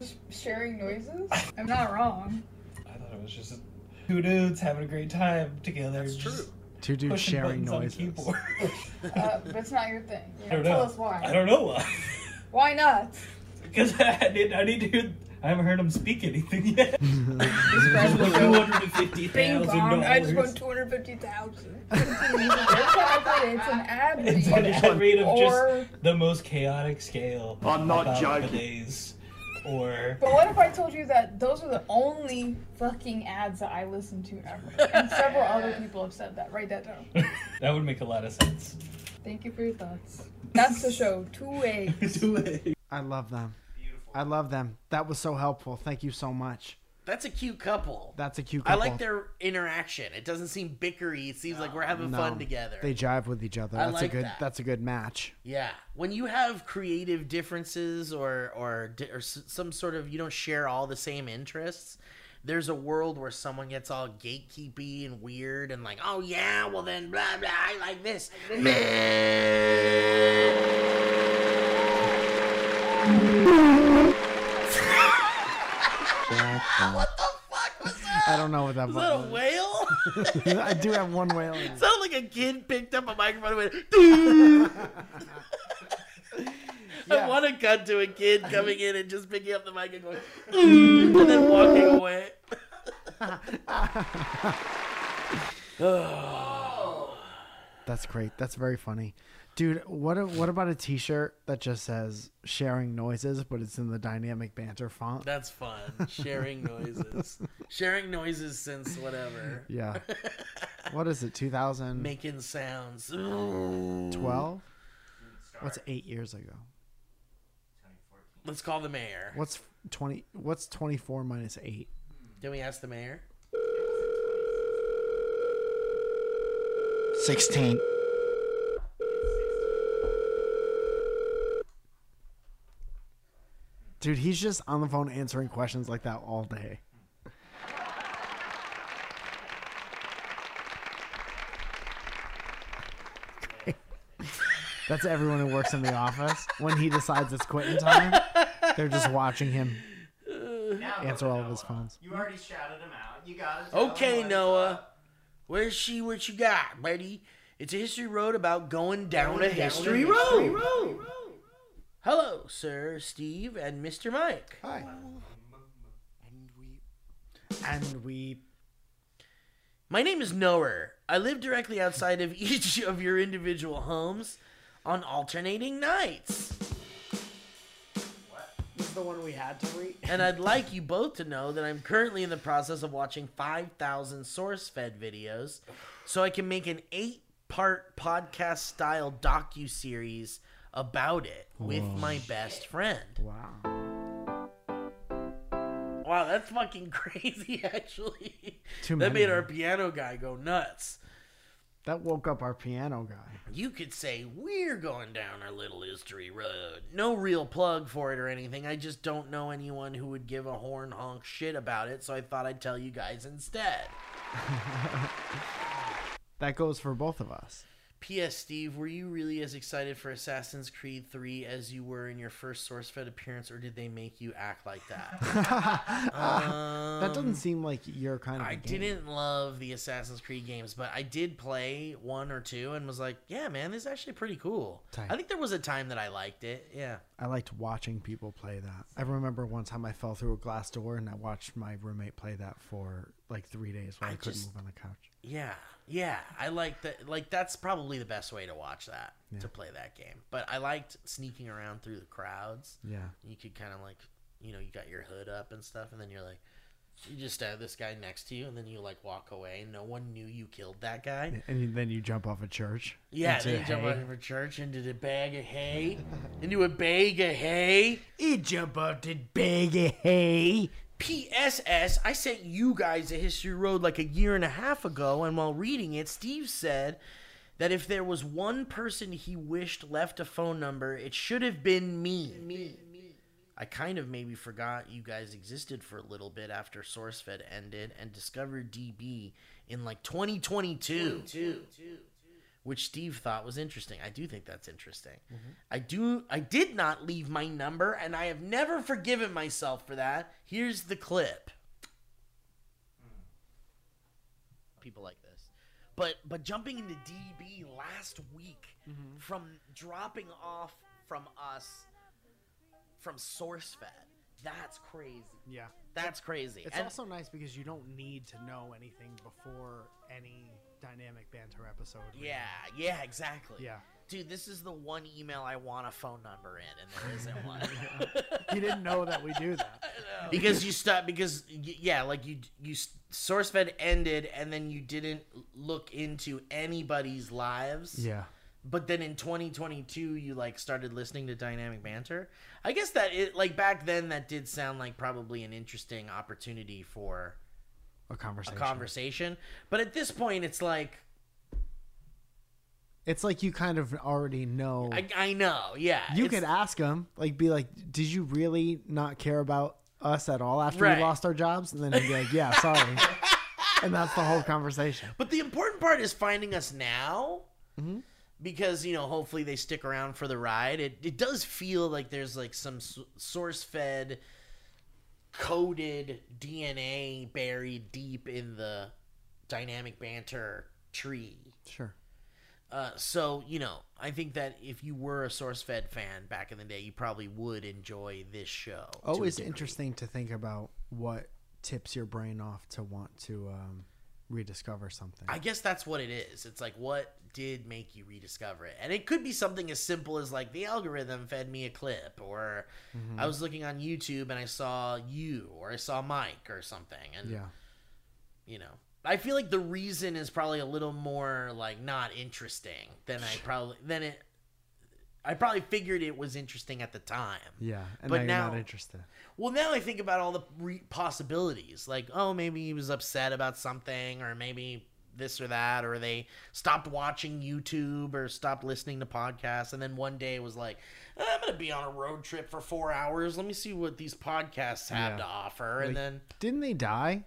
Just sharing noises? I'm not wrong. I thought it was just two dudes having a great time together. That's true. Two dudes sharing buttons on noises. Uh, but it's not your thing. You I don't know, tell know. us why. I don't know why. Why not? Because I need, I need to hear. I haven't heard him speak anything yet. Describe the Two show. hundred and fifty Bing thousand bong. I just dollars. won two hundred fifty thousand. It's an ad It's read. an ad read of Or- just the most chaotic scale. I'm not about joking. Days. Or But what if I told you that those are the only fucking ads that I listen to ever? And several other people have said that. Write that down. that would make a lot of sense. Thank you for your thoughts. That's the show. Two way. I love them. I love them. That was so helpful. Thank you so much. That's a cute couple. That's a cute couple. I like their interaction. It doesn't seem bickery. It seems like we're having No, fun together. They jive with each other. I That's like a good. that. That's a good match. Yeah, when you have creative differences or or di- or s- some sort of you don't share all the same interests, there's a world where someone gets all gatekeepy and weird and like, oh yeah, well then blah blah, I like this. what the fuck was that? I don't know what that Was that a whale? I do have one whale. in it. Sounded like a kid picked up a microphone and went. "Doo." I want to cut to a kid coming in and just picking up the mic and going, "Doo," and then walking away. That's great. That's very funny, dude. What a, what about a T-shirt that just says "sharing noises" but it's in the dynamic banter font? That's fun. Sharing noises. Sharing noises since whatever. Yeah. what is it? Two thousand. Making sounds. Twelve. What's eight years ago? Let's call the mayor. What's 20? What's 24 minus eight? Can we ask the mayor? 16. Dude, he's just on the phone answering questions like that all day. That's everyone who works in the office. When he decides it's quitting time, they're just watching him Now answer to all of his phones. You already shouted him out. You got to Okay, Noah. Where's she? What you got, buddy? It's a history road about going down a history road. Hello, sir, Steve, and Mr. Mike. Hi. And we And we. My name is Noah. I live directly outside of each of your individual homes on alternating nights. This is the one we had to read. And I'd like you both to know that I'm currently in the process of watching 5,000 SourceFed videos so I can make an eight part podcast style docu series about it with Whoa. my best friend. Wow. Wow, that's fucking crazy, actually. Too that many. made our piano guy go nuts. That woke up our piano guy. You could say we're going down our little history road. No real plug for it or anything. I just don't know anyone who would give a horn honk shit about it, so I thought I'd tell you guys instead. That goes for both of us. P.S. Steve, were you really as excited for Assassin's Creed 3 as you were in your first SourceFed appearance, or did they make you act like that? that doesn't Um, seem like your kind of. I didn't love the Assassin's Creed games, but I did play one or two and was like, yeah, man, this is actually pretty cool. Tight. I think there was a time that I liked it. Yeah. I liked watching people play that. I remember one time I fell through a glass door and I watched my roommate play that for like three days while I, I couldn't just- move on the couch. Yeah. Yeah. I like that. Like, that's probably the best way to watch that, Yeah. to play that game. But I liked sneaking around through the crowds. Yeah. You could kind of like, you know, you got your hood up and stuff, and then you're like, you just have this guy next to you, and then you like walk away. No one knew you killed that guy. And then you jump off a church. Yeah, then you jump hay. out of a church into the bag of hay. into a bag of hay. He jump out the bag of hay. PSS, I sent you guys a History Road like a year and a half ago, and while reading it, Steve said that if there was one person he wished left a phone number, it should have been me. Me. I kind of maybe forgot you guys existed for a little bit after SourceFed ended and discovered DB in like 2022. Which Steve thought was interesting. I do think that's interesting. Mm-hmm. I do I did not leave my number and I have never forgiven myself for that. Here's the clip. People like this. But but jumping into DB last week mm-hmm. from dropping off from us from SourceFed. That's crazy. Yeah. That's crazy. It's And- also nice because you don't need to know anything before any dynamic banter episode. Yeah, yeah, exactly. Yeah. Dude, this is the one email I want a phone number in, and there isn't one. You didn't know that we do that. because you stop because yeah, like you you SourceFed ended, and then you didn't look into anybody's lives. Yeah. But then in 2022, you like started listening to Dynamic Banter. I guess that it like back then that did sound like probably an interesting opportunity for A conversation. a conversation. But at this point, it's like It's like you kind of already know. I, I know, yeah. you it's- could ask him, like, be like, "Did you really not care about us at all after Right. we lost our jobs?" And then he'd be like, "Yeah, sorry," and that's the whole conversation. But the important part is finding us now. Mm-hmm. Because, you know, hopefully they stick around for the ride. It, it does feel like there's like some SourceFed coded DNA buried deep in the dynamic banter tree. Sure. Uh, so, you know, I think that if you were a SourceFed fan back in the day, you probably would enjoy this show. Always degree. interesting to think about what tips your brain off to want to um, rediscover something. I guess that's what it is. It's like what did make you rediscover it, and it could be something as simple as like the algorithm fed me a clip, or Mhm. I was looking on YouTube and I saw you, or I saw Mike, or something, and yeah. you know. I feel like the reason is probably a little more like not interesting than I probably than it. I probably figured it was interesting at the time. Yeah, and but now, now, interested. well, now I think about all the re- possibilities. Like, oh, maybe he was upset about something, or maybe this or that, or they stopped watching YouTube or stopped listening to podcasts, and then one day it was like, "Eh, I'm gonna be on a road trip for four hours. Let me see what these podcasts have Yeah. to offer, and Like, then didn't they die?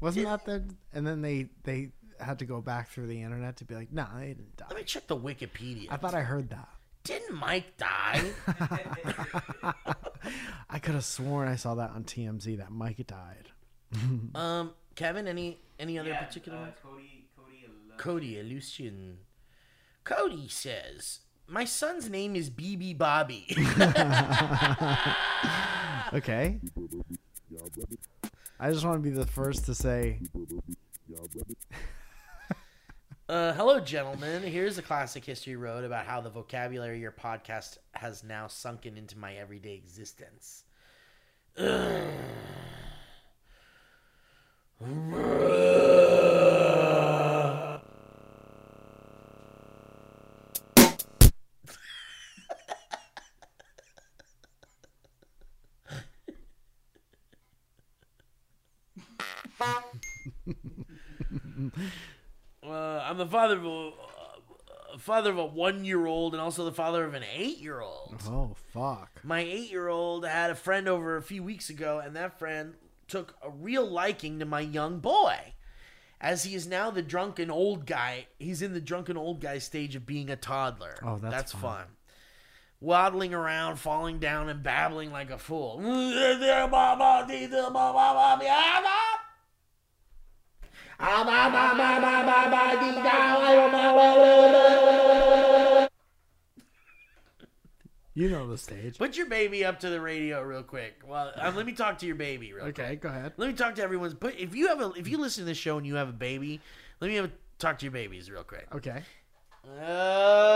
Wasn't that the? And then they they had to go back through the internet to be like, no, they didn't die. let me check the Wikipedia. I thought I heard that. Didn't Mike die? I could have sworn I saw that on TMZ that Mike died. um, Kevin, any any other Yeah, particular? uh, Cody, Cody, Lucian. Cody says, "My son's name is BB Bobby." okay. I just want to be the first to say, Uh, hello, gentlemen. Here's a classic history road about how the vocabulary of your podcast has now sunken into my everyday existence. Ugh. I'm the father of a uh, father of a one year old and also the father of an eight year old. oh fuck. My eight year old had a friend over a few weeks ago, and that friend took a real liking to my young boy. As he is now the drunken old guy, he's in the drunken old guy stage of being a toddler. Oh, that's fun. fun. Waddling around, falling down, and babbling like a fool. You know the stage. Put your baby up to the radio real quick. Well, um, let me talk to your baby real quick. Okay, go ahead. Let me talk to everyone's. But if you have a, if you listen to this show and you have a baby, let me have a, talk to your babies real quick. Okay. Oh.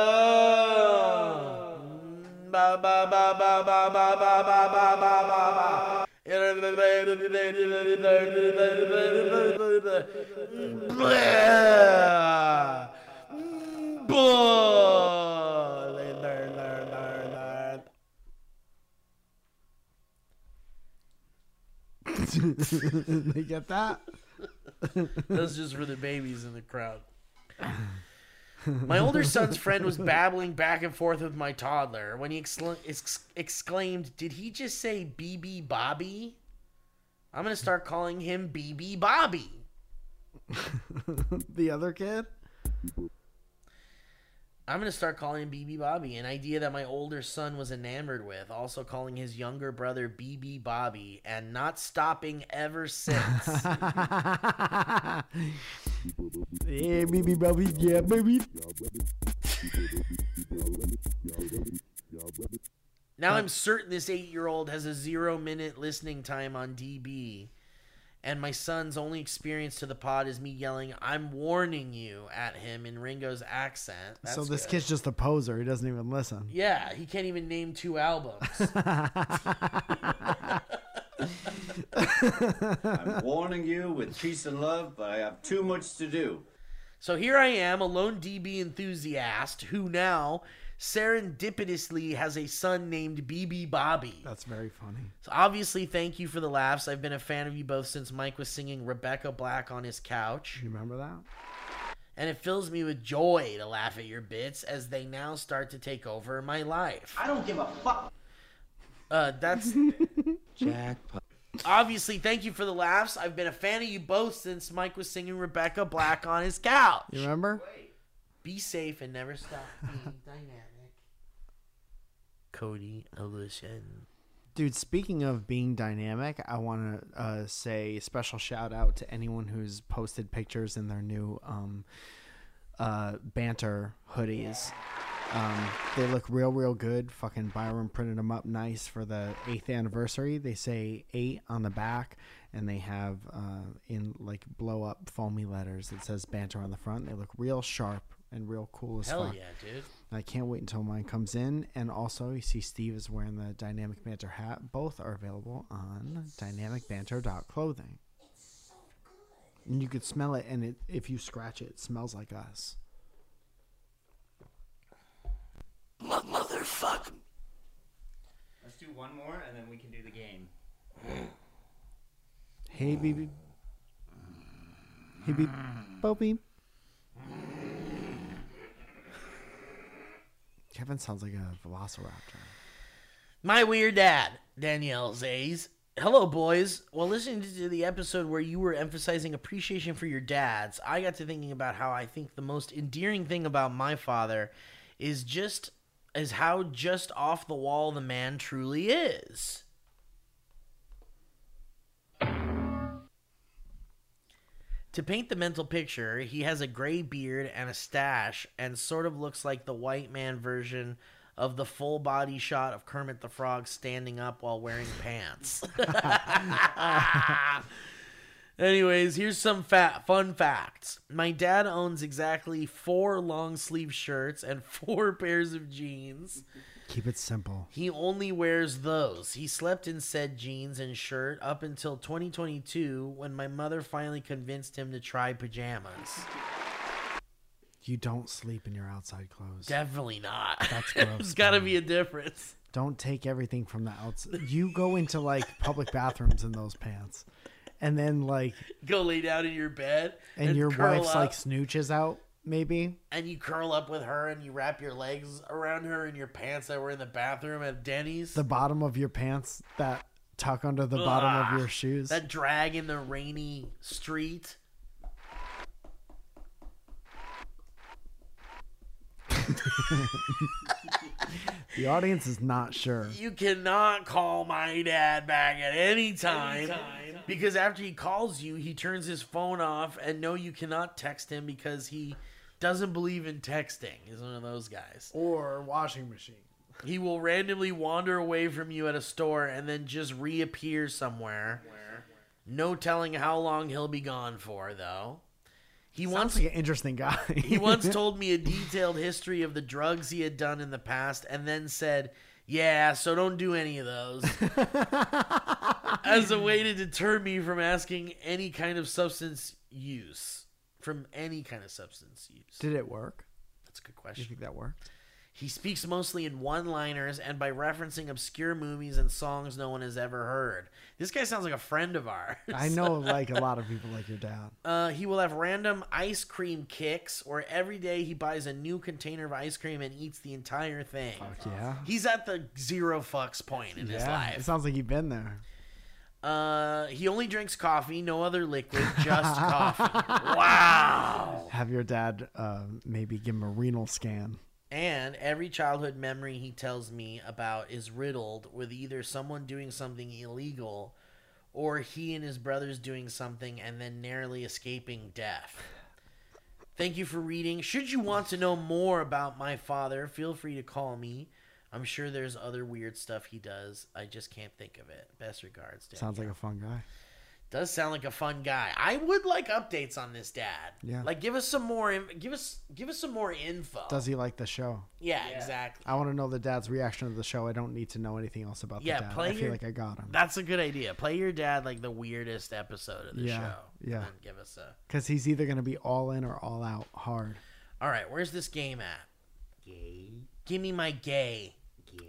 Ba, ba, ba, they get that? That's just for the babies in the crowd. My older son's friend was babbling back and forth with my toddler when he exclaimed, Did he just say BB Bobby? I'm going to start calling him BB Bobby. the other kid? I'm going to start calling him BB Bobby, an idea that my older son was enamored with, also calling his younger brother BB Bobby, and not stopping ever since. Yeah, baby, baby, yeah, baby. Now I'm certain this eight year old has a zero minute listening time on DB. And my son's only experience to the pod is me yelling, I'm warning you at him in Ringo's accent. That's so this good. kid's just a poser. He doesn't even listen. Yeah, he can't even name two albums. I'm warning you with peace and love, but I have too much to do. So here I am, a lone DB enthusiast who now serendipitously has a son named BB Bobby. That's very funny. So obviously, thank you for the laughs. I've been a fan of you both since Mike was singing Rebecca Black on his couch. You remember that? And it fills me with joy to laugh at your bits as they now start to take over my life. I don't give a fuck. Uh, that's Jackpot. obviously thank you for the laughs. I've been a fan of you both since Mike was singing Rebecca Black on his couch. You remember? Be safe and never stop being dynamic. Cody Olution. Dude, speaking of being dynamic, I want to uh, say a special shout out to anyone who's posted pictures in their new um, uh, banter hoodies. Um, they look real, real good. Fucking Byron printed them up nice for the eighth anniversary. They say eight on the back, and they have uh, in like blow up foamy letters. It says banter on the front. They look real sharp and real cool as Hell fuck. yeah, dude. I can't wait until mine comes in. And also, you see Steve is wearing the Dynamic Banter hat. Both are available on dynamicbanter.clothing. And you could smell it, and it, if you scratch it, it smells like us. Motherfucker. Let's do one more and then we can do the game. Hey, baby. Hey, baby. Bo Kevin sounds like a velociraptor. My weird dad, Danielle says. Hello, boys. While listening to the episode where you were emphasizing appreciation for your dads, I got to thinking about how I think the most endearing thing about my father is just is how just off the wall the man truly is. To paint the mental picture, he has a gray beard and a stash and sort of looks like the white man version of the full body shot of Kermit the Frog standing up while wearing pants. Anyways, here's some fat fun facts. My dad owns exactly four long sleeve shirts and four pairs of jeans. Keep it simple. He only wears those. He slept in said jeans and shirt up until 2022 when my mother finally convinced him to try pajamas. You don't sleep in your outside clothes. Definitely not. That's gross. There's got to be a difference. Don't take everything from the outside. You go into like public bathrooms in those pants, and then like, Go lay down in your bed and, your curl wife's up, like snooches out, maybe. and you curl up with her and you wrap your legs around her in your pants that were in the bathroom at Denny's. The bottom of your pants that tuck under the bottom of your shoes. That drag in the rainy street. the audience is not sure. You cannot call my dad back at any time, because after he calls you, he turns his phone off and no, you cannot text him because he doesn't believe in texting. He's one of those guys. Or washing machine. He will randomly wander away from you at a store and then just reappear somewhere. No telling how long he'll be gone for, though. He Sounds once like an interesting guy. he once told me a detailed history of the drugs he had done in the past and then said, Yeah, so don't do any of those. As a way to deter me from asking any kind of substance use. From any kind of substance use. Did it work? That's a good question. Do you think that worked? He speaks mostly in one liners and by referencing obscure movies and songs no one has ever heard. This guy sounds like a friend of ours. I know like a lot of people like your dad. Uh, he will have random ice cream kicks, or every day he buys a new container of ice cream and eats the entire thing. yeah. He's at the zero fucks point in his yeah, life. it sounds like you've been there. Uh, he only drinks coffee, no other liquid, just coffee. Wow. Have your dad uh, maybe give him a renal scan. And every childhood memory he tells me about is riddled with either someone doing something illegal or he and his brothers doing something and then narrowly escaping death. Thank you for reading. Should you want to know more about my father, feel free to call me. I'm sure there's other weird stuff he does. I just can't think of it. Best regards, Dan. Sounds like a fun guy. Does sound like a fun guy. I would like updates on this dad. Yeah. Like give us some more give us give us some more info. Does he like the show? Yeah, exactly. I want to know the dad's reaction to the show. I don't need to know anything else about Yeah, the dad. play I feel your- like I got him. That's a good idea. Play your dad like the weirdest episode of the Yeah, show. yeah. And give us a. Because he's either going to be all in or all out hard. All right, where's this game at? Gay. Give me my gay.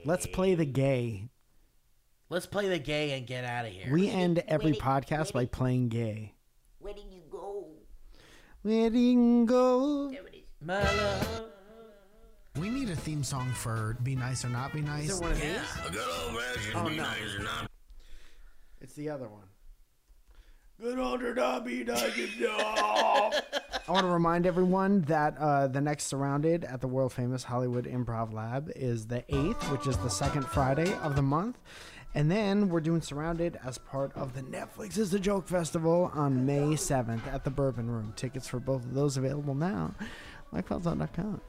Let's play the gay. Let's play the gay and get out of here. We end every podcast by playing gay. Where did you go? Where did you go? My love. We need a theme song for Be Nice or Not Be Nice. Is it one of these? A good old fashioned Oh, be no. nice and not It's the other one. good old Dobby Doggy I want to remind everyone that uh, the next Surrounded at the world famous Hollywood Improv Lab is the 8th, which is the second Friday of the month. And then we're doing Surrounded as part of the Netflix is the Joke Festival on May 7th at the Bourbon Room. Tickets for both of those available now. MikeFalzone.com.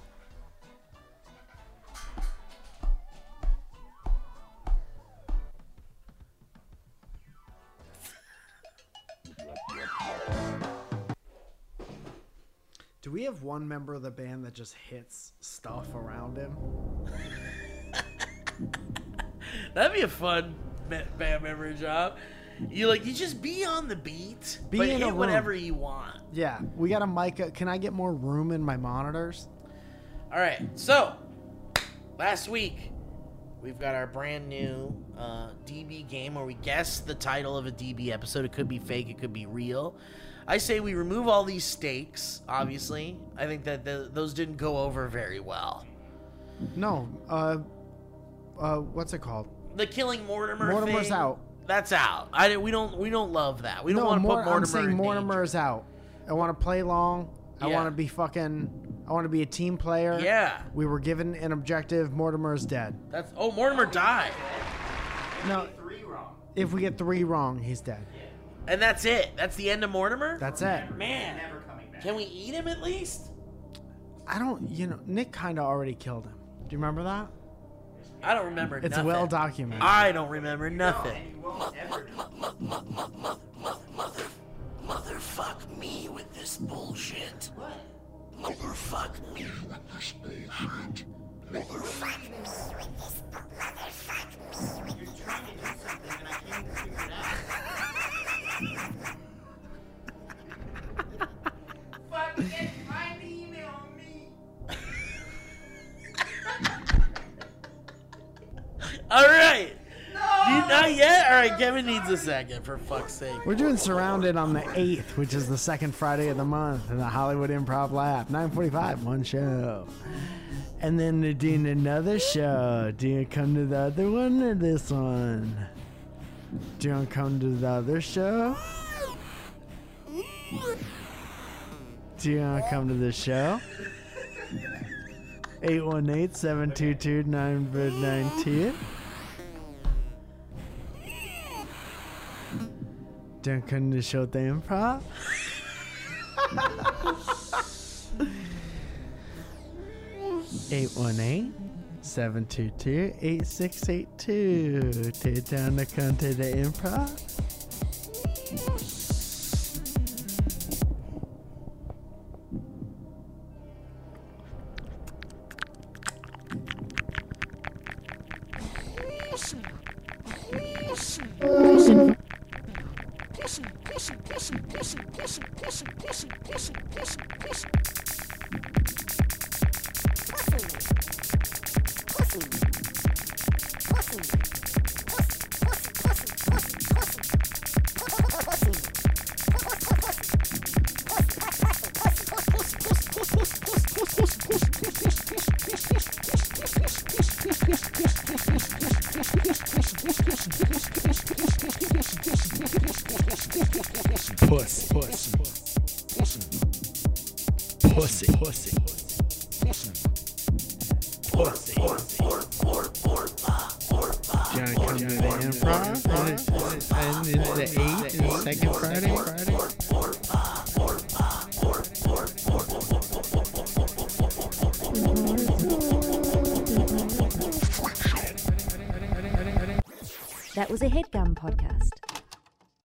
Do we have one member of the band that just hits stuff around him? That'd be a fun band member job. You like you just be on the beat, Be but hit whatever you want. Yeah, we got a mic. uh, Can I get more room in my monitors? All right, so last week we've got our brand new uh, DB game where we guess the title of a DB episode. It could be fake, it could be real. I say we remove all these stakes. Obviously, I think that the, those didn't go over very well. No. Uh, uh, what's it called? The killing Mortimer. Mortimer's thing, out. That's out. I didn't- we don't we don't love that. We don't no, want to Mor- put Mortimer. I'm saying in Mortimer is out. I want to play long. I Yeah. want to be fucking. I want to be a team player. Yeah. We were given an objective. Mortimer is dead. That's oh Mortimer died, No. If we get three wrong, he's dead. And that's it. That's the end of Mortimer. That's it. Man, never coming back. can we eat him at least? I don't. You know, Nick kind of already killed him. Do you remember that? I don't remember. It's nothing. well documented. I don't remember nothing. Motherfuck me with this bullshit. What? Motherfuck me with this bullshit. Motherfuck me with this motherfuck me. You're trying to All right. You not yet? All right, Kevin needs a second for fuck's sake. We're doing Surrounded on the 8th, which is the second Friday of the month in the Hollywood Improv Lab. 945, one show. And then they're doing another show. Do you come to the other one or this one? Do you want to come to the other show? Do you want to come to the show? 818 722 919. Don't come to the show at the improv? Eight one eight seven two two eight six eight two. Take down come to the improv.